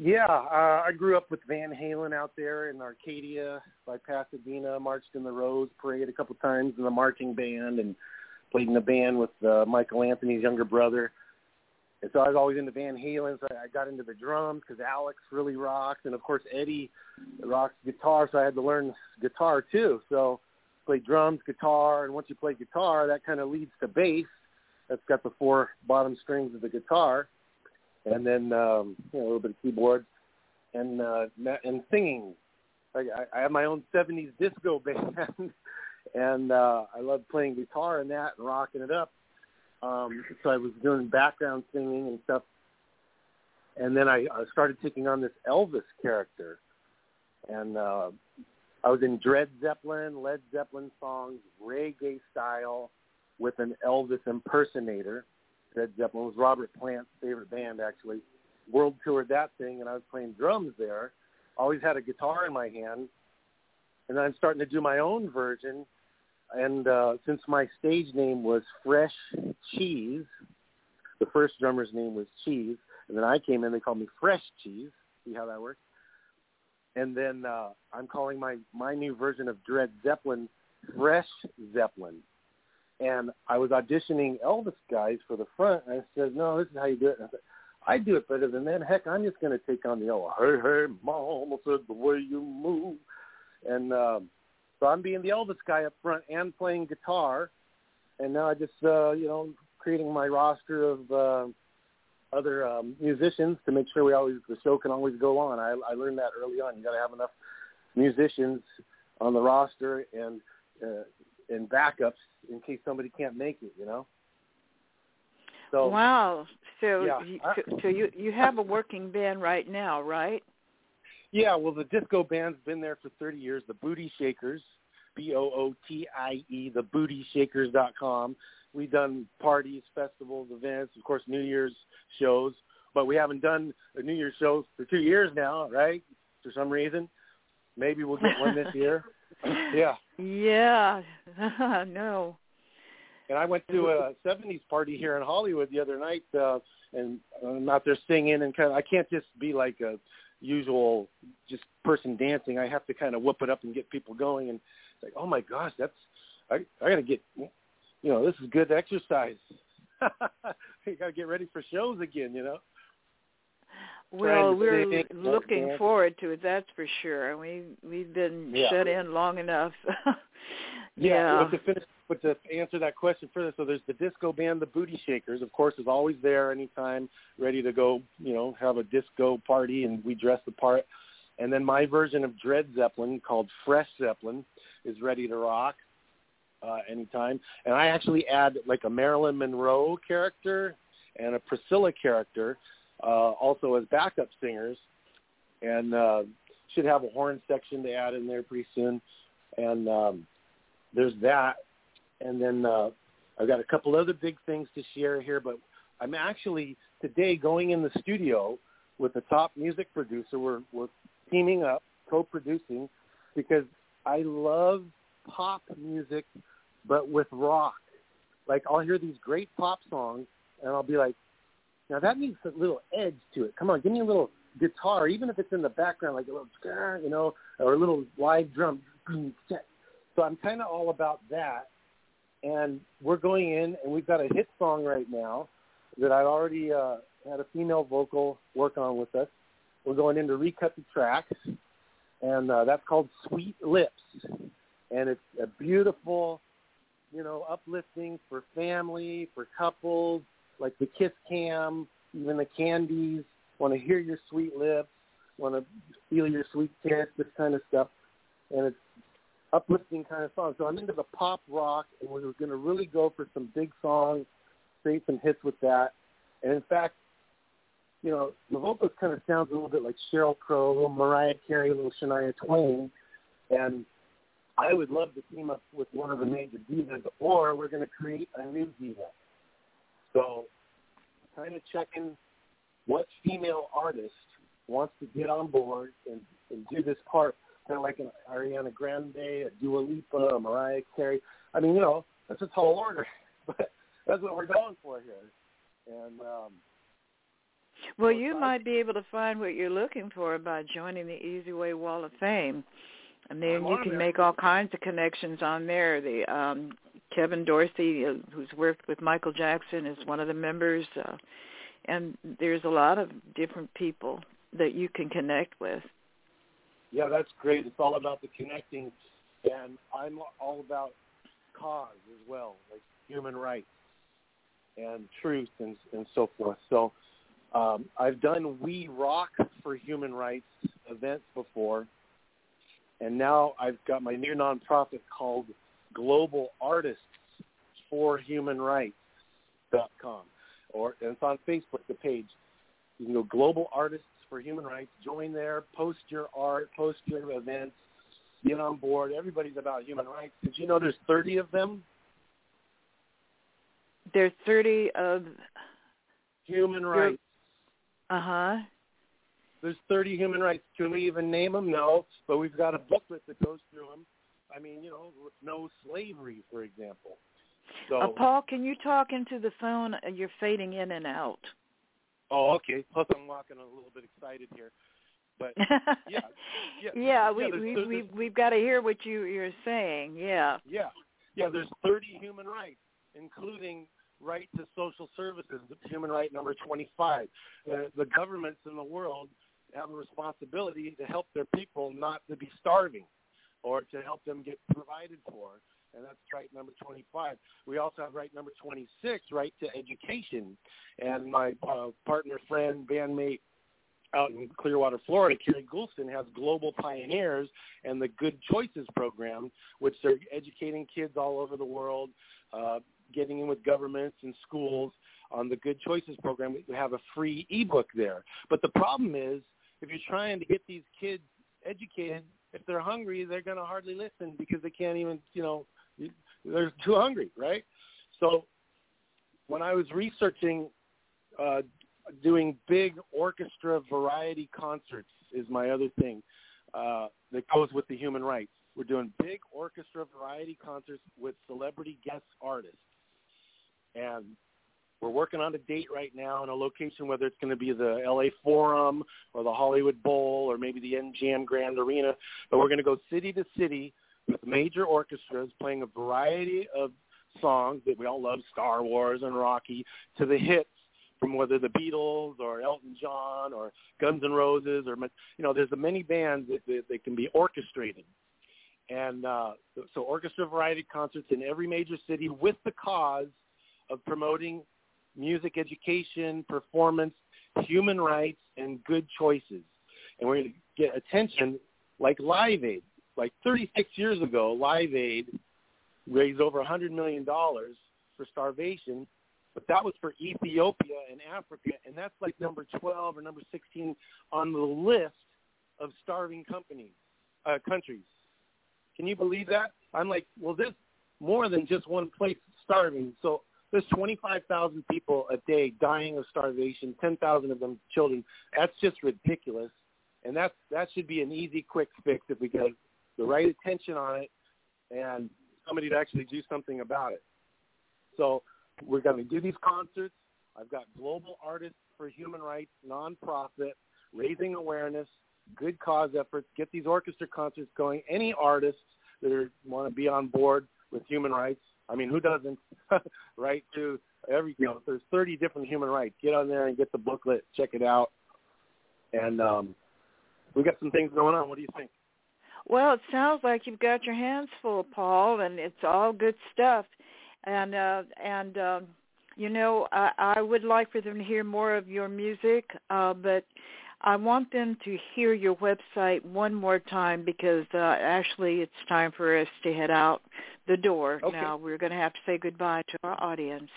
S11: Yeah, uh, I grew up with Van Halen out there in Arcadia by Pasadena. Marched in the Rose Parade a couple times in the marching band, and played in the band with uh, Michael Anthony's younger brother. And so I was always into Van Halen. So I got into the drums because Alex really rocks, and of course Eddie rocks guitar. So I had to learn guitar too. So played drums, guitar, and once you play guitar, that kind of leads to bass. That's got the four bottom strings of the guitar and then um, you know, a little bit of keyboard and uh, and singing. I, I have my own '70s disco band, and uh, I love playing guitar in that and rocking it up. Um, so I was doing background singing and stuff, and then I, I started taking on this Elvis character, and uh, I was in Dred Zeppelin, Led Zeppelin songs, reggae style, with an Elvis impersonator Led Zeppelin was Robert Plant's favorite band actually. World toured that thing, and I was playing drums there. Always had a guitar in my hand, and I'm starting to do my own version. And uh, since my stage name was Fresh Cheese, the first drummer's name was Cheese, and then I came in. They called me Fresh Cheese. See how that works? And then uh, I'm calling my my new version of Dred Zeppelin Fresh Zeppelin and I was auditioning Elvis guys for the front. And I said, "No, this is how you do it." And I said, "I do it better than that. Heck, I'm just going to take on the old hey hey mama said the way you move," and um, so I'm being the Elvis guy up front and playing guitar. And now I just uh, you know creating my roster of uh, other um, musicians to make sure we always the show can always go on. I, I learned that early on. You got to have enough musicians on the roster and uh, and backups in case somebody can't make it. You know. So
S10: wow. So
S11: yeah,
S10: you, so, so you you have a working band right now, right?
S11: Yeah, well, the disco band's been there for 30 years. The Booty Shakers, B-O-O-T-I-E, the BootyShakers.com. We've done parties, festivals, events, of course, New Year's shows, but we haven't done a New Year's show for two years now, right? For some reason. Maybe we'll get one this year. yeah.
S10: Yeah. no.
S11: And I went to a '70s party here in Hollywood the other night, uh, and I'm out there singing and kind of. I can't just be like a usual just person dancing. I have to kind of whoop it up and get people going. And it's like, oh my gosh, that's I I got to get, you know, this is good exercise. you got to get ready for shows again, you know.
S10: Well, we're looking
S11: dance.
S10: forward to it. That's for sure. We we've been
S11: Yeah.
S10: shut in long enough.
S11: Yeah,
S10: yeah.
S11: But to finish, but to answer that question further, so there's the disco band, the Booty Shakers. Of course, is always there anytime, ready to go. You know, have a disco party, and we dress the part. And then my version of Dred Zeppelin, called Fresh Zeppelin, is ready to rock uh, anytime. And I actually add like a Marilyn Monroe character and a Priscilla character, uh, also as backup singers, and uh, should have a horn section to add in there pretty soon. And um, there's that. And then uh, I've got a couple other big things to share here, but I'm actually today going in the studio with the top music producer. We're, we're teaming up, co-producing, because I love pop music but with rock. Like I'll hear these great pop songs, and I'll be like, now that needs a little edge to it. Come on, give me a little guitar, even if it's in the background, like a little, you know, or a little live drum. So I'm kind of all about that. And we're going in, and we've got a hit song right now that I already uh, had a female vocal work on with us. We're going in to recut the tracks, and uh, that's called Sweet Lips. And it's a beautiful, you know, uplifting for family, for couples, like the Kiss Cam, even the Candies, want to hear your sweet lips, want to feel your sweet kiss, this kind of stuff. And it's uplifting kind of song. So I'm into the pop rock, and we're going to really go for some big songs, create some hits with that. And in fact, you know, the vocals kind of sounds a little bit like Sheryl Crow, a little Mariah Carey, a little Shania Twain. And I would love to team up with one of the major divas, or we're going to create a new diva. So kind of checking what female artist wants to get on board and, and do this part, kind of like an Ariana Grande, a Dua Lipa, a Mariah Carey. I mean, you know, that's a tall order, but that's what we're going for here. And um,
S10: well, you might be able to find what you're looking for by joining the eZWay Wall of Fame. And then you can make all kinds of connections on there. The um Kevin Dorsey, uh, who's worked with Michael Jackson, is one of the members. Uh, and there's a lot of different people that you can connect with.
S11: Yeah, that's great. It's all about the connecting, and I'm all about cause as well, like human rights and truth and and so forth. So um, I've done We Rock for Human Rights events before, and now I've got my new nonprofit called Global Artists for Human Rights dot com or it's on Facebook, the page. You can go Global Artists for Human Rights. Join there. Post your art. Post your events. Get on board. Everybody's about human rights. Did you know there's 30 of them?
S10: There's 30 of
S11: human rights.
S10: Uh huh.
S11: There's 30 human rights. Can we even name them? No, but we've got a booklet that goes through them. I mean, you know, no slavery, for example. So,
S10: uh, Paul, can you talk into the phone? You're fading in and out.
S11: Oh, okay. Plus, I'm walking a little bit excited here. But yeah, yeah,
S10: yeah, we we there's, we we've got to hear what you you're saying. Yeah.
S11: Yeah, yeah. There's 30 human rights, including right to social services, human right number 25. Uh, the governments in the world have a responsibility to help their people not to be starving or to help them get provided for and that's right number 25. We also have right number 26, right to education. And my uh, partner, friend, bandmate out in Clearwater, Florida, Kerry Goulston, has Global Pioneers and the Good Choices program, which they're educating kids all over the world, uh, getting in with governments and schools on the Good Choices program. We have a free ebook there. But the problem is, if you're trying to get these kids educated, if they're hungry, they're going to hardly listen because they can't even, you know, they're too hungry, right? So when I was researching uh, doing big orchestra variety concerts is my other thing uh, that goes with the human rights. We're doing big orchestra variety concerts with celebrity guest artists. And we're working on a date right now in a location, whether it's going to be the LA Forum or the Hollywood Bowl or maybe the MGM Grand Arena. But we're going to go city to city with major orchestras playing a variety of songs that we all love, Star Wars and Rocky, to the hits from whether the Beatles or Elton John or Guns N' Roses or you know, there's a many bands that, that, that can be orchestrated. And uh, so orchestra variety concerts in every major city with the cause of promoting music education, performance, human rights, and good choices. And we're going to get attention like Live Aid like 36 years ago, Live Aid raised over $100 million for starvation, but that was for Ethiopia and Africa, and that's like number 12 or number 16 on the list of starving companies, uh, countries. Can you believe that? I'm like, well, there's more than just one place starving. So there's 25,000 people a day dying of starvation, 10,000 of them children. That's just ridiculous. And that's, that should be an easy, quick fix if we get the right attention on it and somebody to actually do something about it. So we're going to do these concerts. I've got Global Artists for Human Rights nonprofit raising awareness, good cause efforts, get these orchestra concerts going. Any artists that want to be on board with human rights, I mean, who doesn't? right to every, you know, there's 30 different human rights. Get on there and get the booklet, check it out, and um, we got some things going on. What do you think?
S10: Well, it sounds like you've got your hands full, Paul, and it's all good stuff. And uh, and uh, you know, I, I would like for them to hear more of your music, uh, but I want them to hear your website one more time because uh, actually it's time for us to head out the door.
S11: Okay.
S10: Now we're going to have to say goodbye to our audience.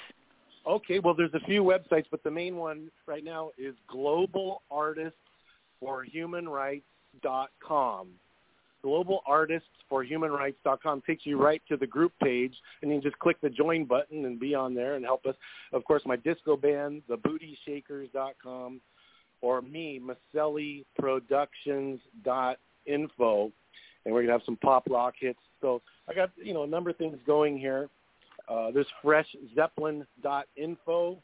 S11: Okay, well, there's a few websites, but the main one right now is globalartistsforhumanrights.com. Globalartistsforhumanrights.com takes you right to the group page, and you can just click the join button and be on there and help us. Of course, my disco band, thebootyshakers.com, or me, MaselliProductions.info, and we're going to have some pop rock hits. So I got, you know, a number of things going here. Uh, there's freshzeppelin.info,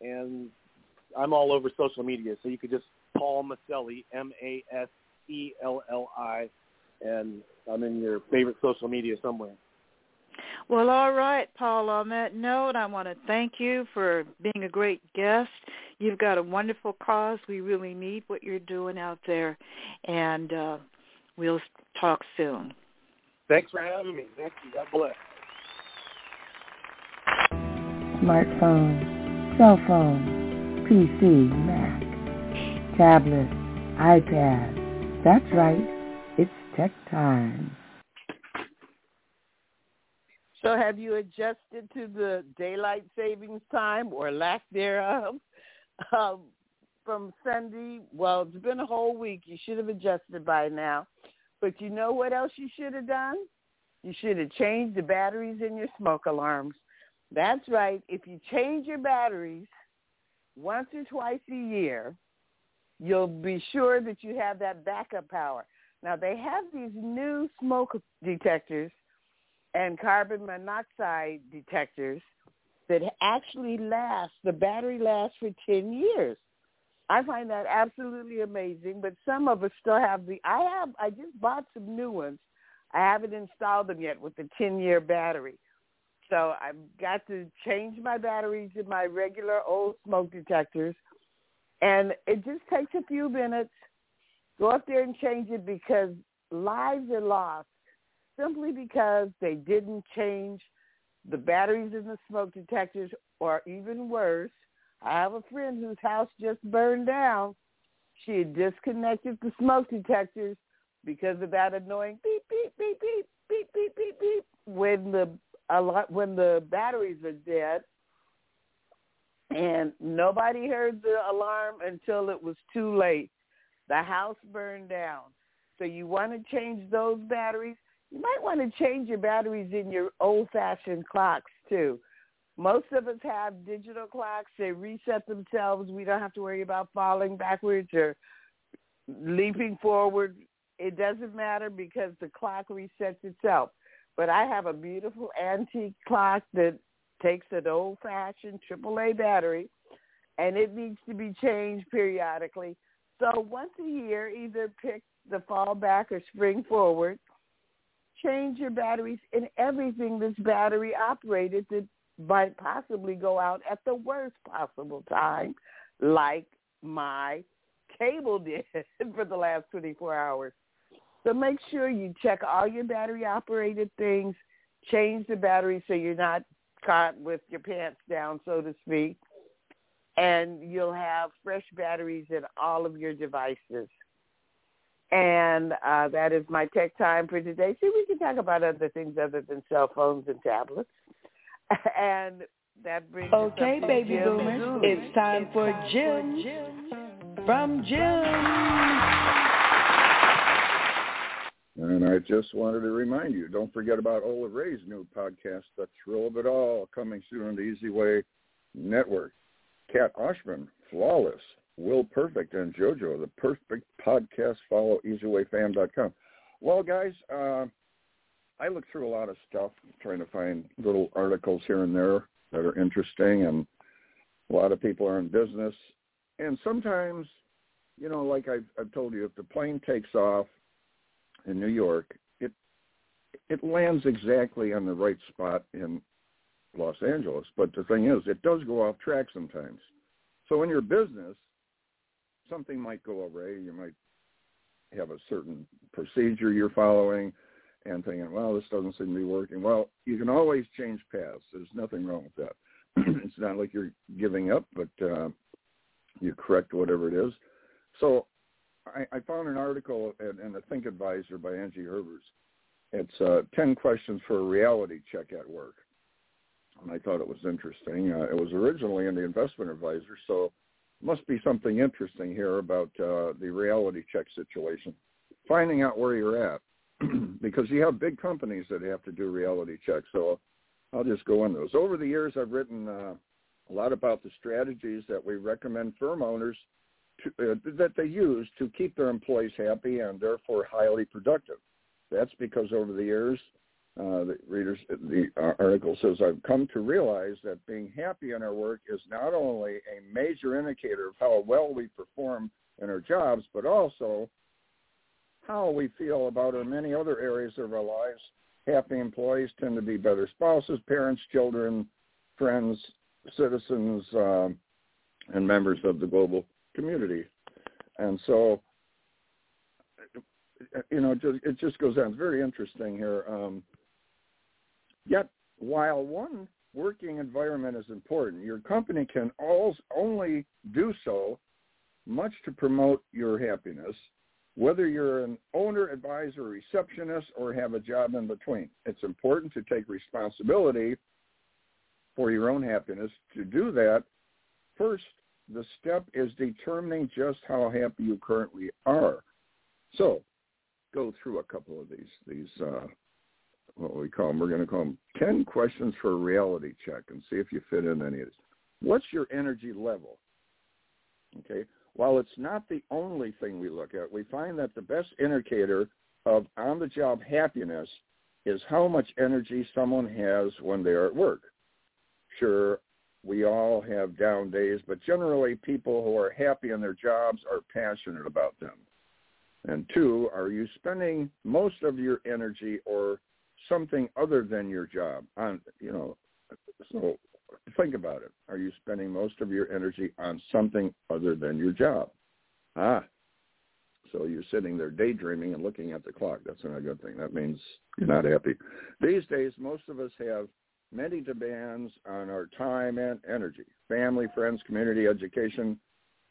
S11: and I'm all over social media, so you could just Paul Maselli, M-A-S-E-L-L-I, and I'm in your favorite social media somewhere.
S10: Well, all right, Paul. On that note, I want to thank you for being a great guest. You've got a wonderful cause. We really need what you're doing out there, and uh, we'll talk soon.
S11: Thanks for having me. Thank you. God bless.
S13: Smartphone, cell phone, PC, Mac, tablet, iPad. That's right. It's tech time.
S2: So have you adjusted to the daylight savings time or lack thereof um, from Sunday? Well, it's been a whole week. You should have adjusted by now. But you know what else you should have done? You should have changed the batteries in your smoke alarms. That's right. If you change your batteries once or twice a year, you'll be sure that you have that backup power. Now, they have these new smoke detectors and carbon monoxide detectors that actually last, the battery lasts for 10 years. I find that absolutely amazing, but some of us still have the, I have, I just bought some new ones. I haven't installed them yet with the 10-year battery. So I've got to change my batteries in my regular old smoke detectors. And it just takes a few minutes. Go up there and change it because lives are lost simply because they didn't change the batteries in the smoke detectors or even worse. I have a friend whose house just burned down. She had disconnected the smoke detectors because of that annoying beep beep beep beep beep beep beep beep when the a lot when the batteries are dead and nobody heard the alarm until it was too late the house burned down so you want to change those batteries you might want to change your batteries in your old fashioned clocks too. Most of us have digital clocks. They reset themselves. We don't have to worry about falling backwards or leaping forward. It doesn't matter because the clock resets itself. But I have a beautiful antique clock that takes an old-fashioned AAA battery, and it needs to be changed periodically. So once a year, either pick the fall back or spring forward, change your batteries in everything that's battery operated that might possibly go out at the worst possible time, like my cable did for the last 24 hours. So make sure you check all your battery operated things, change the battery so you're not caught with your pants down, so to speak, and you'll have fresh batteries in all of your devices. And uh, that is my tech time for today. See, we can talk about other things other than cell phones and tablets. and that brings
S13: Okay,
S2: us
S13: baby
S2: Jim
S13: boomers,
S2: Zuley.
S13: it's time for Jim from Jim.
S1: And I just wanted to remind you, don't forget about Ola Ray's new podcast, The Thrill of It All, coming soon on the eZWay Network. Kat Oshman, Flawless, Will Perfect, and JoJo, the perfect podcast. Follow ezwayfam.com. Well, guys, uh, I look through a lot of stuff, trying to find little articles here and there that are interesting, and a lot of people are in business, and sometimes, you know, like I've, I've told you, if the plane takes off in New York, it it lands exactly on the right spot in Los Angeles. But the thing is, it does go off track sometimes. So in your business, something might go awry. You might have a certain procedure you're following and thinking, well, this doesn't seem to be working. Well, you can always change paths. There's nothing wrong with that. it's not like you're giving up, but uh, you correct whatever it is. So I, I found an article in, in the Think Advisor by Angie Herbers. It's uh, 10 questions for a reality check at work. And I thought it was interesting. Uh, it was originally in the Investment Advisor, so must be something interesting here about uh, the reality check situation. Finding out where you're at, because you have big companies that have to do reality checks. So I'll just go in those. Over the years, I've written uh, a lot about the strategies that we recommend firm owners to, uh, that they use to keep their employees happy and therefore highly productive. That's because over the years, uh, the readers, the article says, I've come to realize that being happy in our work is not only a major indicator of how well we perform in our jobs, but also how we feel about our many other areas of our lives. Happy employees tend to be better spouses, parents, children, friends, citizens, um, and members of the global community. And so, you know, just, it just goes on. It's very interesting here. Um, yet, while one working environment is important, your company can only do so much to promote your happiness, whether you're an owner, advisor, receptionist, or have a job in between. It's important to take responsibility for your own happiness. To do that, first, the step is determining just how happy you currently are. So, go through a couple of these these uh, what we call them. We're going to call them ten questions for a reality check and see if you fit in any of this. What's your energy level? Okay. While it's not the only thing we look at, we find that the best indicator of on-the-job happiness is how much energy someone has when they're at work. Sure, we all have down days, but generally people who are happy in their jobs are passionate about them. And two, are you spending most of your energy or something other than your job on, you know, so think about it. Are you spending most of your energy on something other than your job? Ah, so you're sitting there daydreaming and looking at the clock. That's not a good thing. That means you're not happy. These days, most of us have many demands on our time and energy, family, friends, community, education,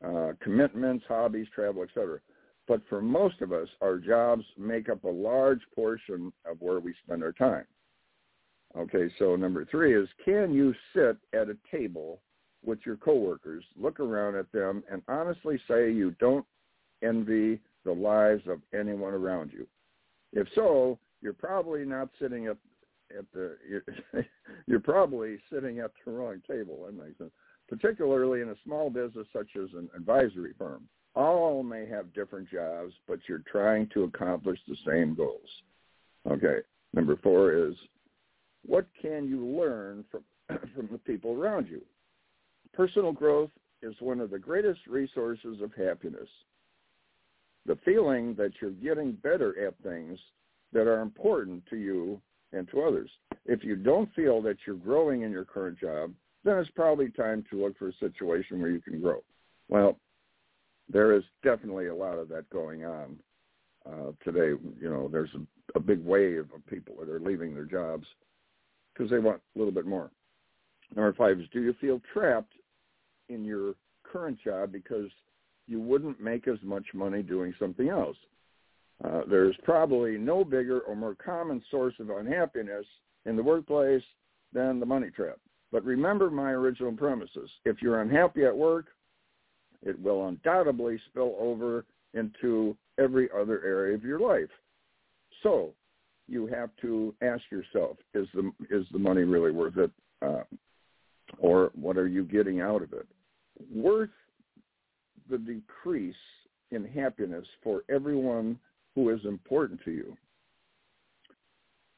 S1: uh, commitments, hobbies, travel, etc. But for most of us, our jobs make up a large portion of where we spend our time. Okay, so number three is can you sit at a table with your coworkers, look around at them, and honestly say you don't envy the lives of anyone around you? If so, you're probably not sitting at at the you're, you're probably sitting at the wrong table. That makes sense. Particularly in a small business such as an advisory firm, all may have different jobs, but you're trying to accomplish the same goals. Okay. Number four is what can you learn from from the people around you? Personal growth is one of the greatest resources of happiness. The feeling that you're getting better at things that are important to you and to others. If you don't feel that you're growing in your current job, then it's probably time to look for a situation where you can grow. Well, there is definitely a lot of that going on uh, today. You know, there's a, a big wave of people that are leaving their jobs because they want a little bit more. Number five is, do you feel trapped in your current job because you wouldn't make as much money doing something else? Uh, there's probably no bigger or more common source of unhappiness in the workplace than the money trap. But remember my original premises. If you're unhappy at work, it will undoubtedly spill over into every other area of your life. So you have to ask yourself, is the, is the money really worth it? Uh, or what are you getting out of it? Worth the decrease in happiness for everyone who is important to you.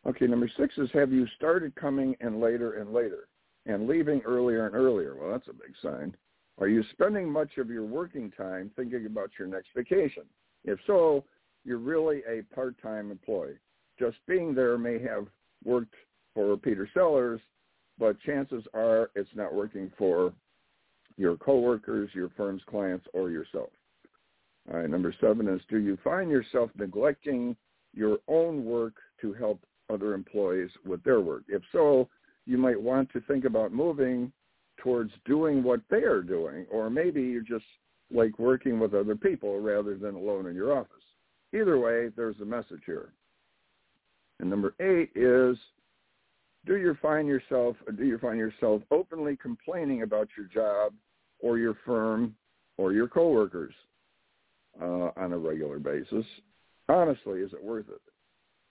S1: Okay, number six is have you started coming in later and later and leaving earlier and earlier? Well, that's a big sign. Are you spending much of your working time thinking about your next vacation? If so, you're really a part-time employee. Just being there may have worked for Peter Sellers, but chances are it's not working for your coworkers, your firm's clients, or yourself. All right, number seven is do you find yourself neglecting your own work to help other employees with their work? If so, you might want to think about moving towards doing what they are doing, or maybe you're just like working with other people rather than alone in your office. Either way, there's a message here. And number eight is do you find yourself do you find yourself openly complaining about your job or your firm or your coworkers uh, on a regular basis? Honestly, is it worth it?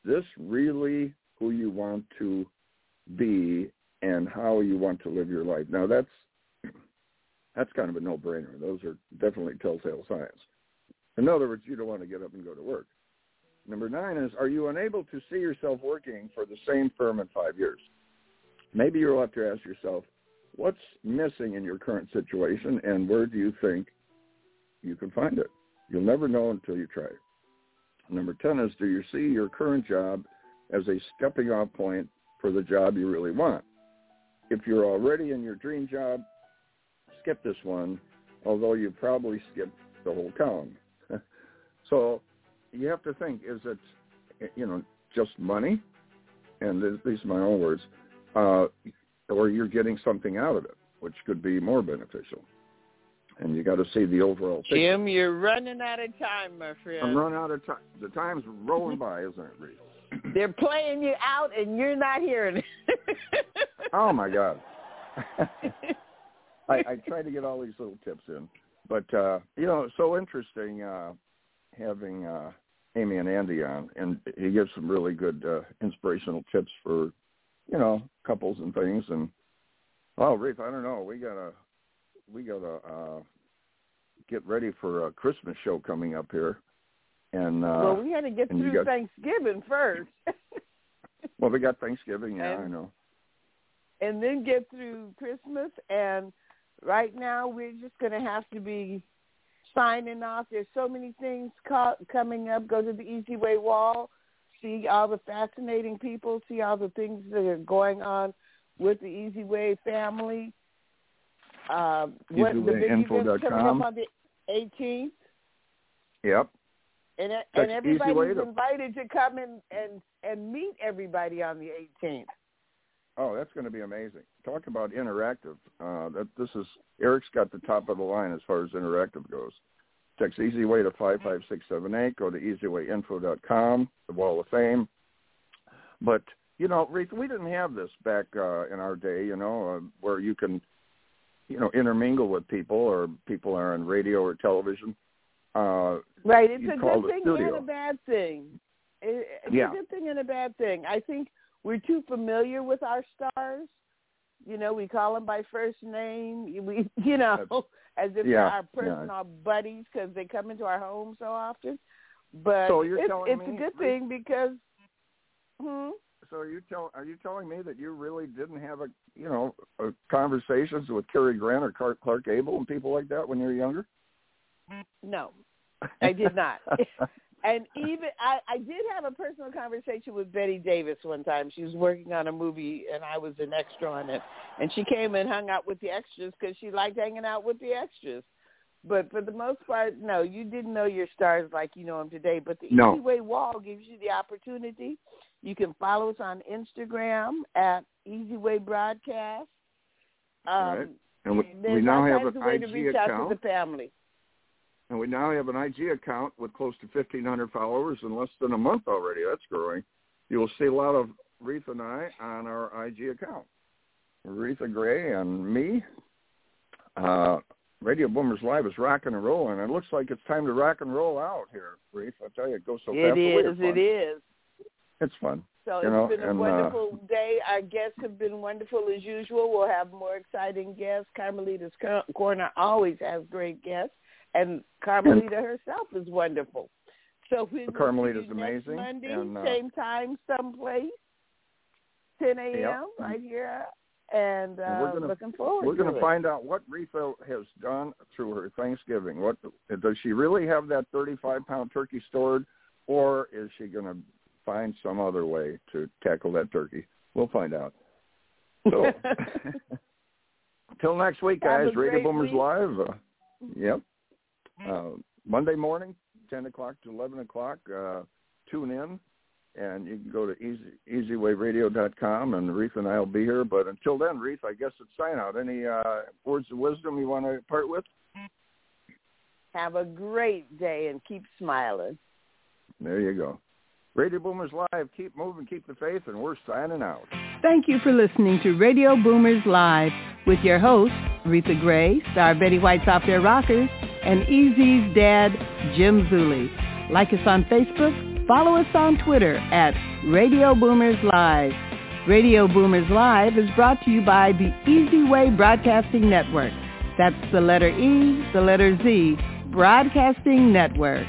S1: This really who you want to be and how you want to live your life. Now that's that's kind of a no-brainer. Those are definitely telltale signs. In other words, you don't want to get up and go to work. Number nine is, are you unable to see yourself working for the same firm in five years? Maybe you'll have to ask yourself, what's missing in your current situation and where do you think you can find it? You'll never know until you try. Number 10 is, do you see your current job as a stepping off point for the job you really want? If you're already in your dream job, skip this one, although you probably skipped the whole column. so you have to think, is it, you know, just money? And these are my own words. Uh, or you're getting something out of it, which could be more beneficial. And you got to see the overall picture.
S2: Jim, you're running out of time, my friend.
S1: I'm running out of time. The time's rolling by, isn't it, Reese?
S2: They're playing you out, and you're not hearing it.
S1: oh my God! I, I try to get all these little tips in, but uh, you know, it's so interesting uh, having uh, Amy and Andy on, and he gives some really good uh, inspirational tips for you know couples and things. And oh, Reef, I don't know, we gotta we gotta uh, get ready for a Christmas show coming up here. And uh,
S2: well, we had to get through
S1: got,
S2: Thanksgiving first.
S1: well, we got Thanksgiving, yeah,
S2: and,
S1: I know.
S2: And then get through Christmas, and right now we're just going to have to be signing off. There's so many things co- coming up. Go to the eZWay Wall, see all the fascinating people, see all the things that are going on with the eZWay family. Um, what the big event's coming up on the 18th.
S1: Yep.
S2: And and everybody's invited to come and and and meet everybody on the 18th.
S1: Oh, that's going to be amazing. Talk about interactive. Uh, that this is Eric's got the top of the line as far as interactive goes. Text eZWay to five five six seven eight. Go to ezwayinfo.com, the Wall of Fame. But you know, we didn't have this back uh, in our day. You know, uh, where you can, you know, intermingle with people, or people are on radio or television. Uh,
S2: right. It's a good thing and a bad thing. It, it's
S1: yeah.
S2: a good thing and a bad thing. I think we're too familiar with our stars. You know, we call them by first name. We, you know, as if
S1: yeah,
S2: they're our personal
S1: yeah.
S2: buddies because they come into our home so often. But
S1: so you're
S2: it's,
S1: telling
S2: it's
S1: me,
S2: a good thing because. Hmm?
S1: So are you tell are you telling me that you really didn't have a you know a conversations with Cary Grant or Clark, Clark Gable and people like that when you were younger?
S2: No, I did not. and even I, I did have a personal conversation with Bette Davis one time. She was working on a movie, and I was an extra on it. And she came and hung out with the extras because she liked hanging out with the extras. But for the most part, no, you didn't know your stars like you know them today. But the
S1: no.
S2: eZWay Wall gives you the opportunity. You can follow us on Instagram at eZWay Broadcast. Um,
S1: right. And we, we now have an IG account.
S2: to the family.
S1: And we now have an IG account with close to 1,500 followers in less than a month already. That's growing. You will see a lot of Reatha and I on our IG account. Reatha Grey and me. Uh, Radio Boomers Live is rocking and rolling. It looks like it's time to rock and roll out here, Reef. I tell you, it goes so
S2: it
S1: fast.
S2: Is, it is.
S1: It's fun.
S2: So
S1: you
S2: it's
S1: know,
S2: been a
S1: and,
S2: wonderful
S1: uh,
S2: day. Our guests have been wonderful as usual. We'll have more exciting guests. Carmelita's Corner always has great guests, and Carmelita herself is wonderful. So we
S1: Carmelita's
S2: see you next
S1: amazing.
S2: Monday,
S1: and, uh,
S2: same time, someplace. 10 a.m. Yep. right here. And, uh, and we're gonna, looking forward
S1: We're going
S2: to
S1: find out what Reatha has done through her Thanksgiving. What Does she really have that 35-pound turkey stored, or is she going to find some other way to tackle that turkey? We'll find out. So, until next week, guys. Radio Boomers
S2: week.
S1: Live. Uh, yep. Uh, Monday morning, 10 o'clock to 11 o'clock. Uh, tune in, and you can go to easy, ezwayradio.com, and Reef and I will be here. But until then, Reef, I guess it's sign out. Any uh, words of wisdom you want to part with?
S2: Have a great day and keep smiling.
S1: There you go. Radio Boomers Live. Keep moving, keep the faith, and we're signing out.
S13: Thank you for listening to Radio Boomers Live with your hosts, Reatha Grey, star Betty White's Off Their Rockers, and Easy's dad, Jim Zuley. Like us on Facebook, follow us on Twitter at Radio Boomers Live. Radio Boomers Live is brought to you by the eZWay Broadcasting Network. That's the letter E, the letter Z, Broadcasting Network.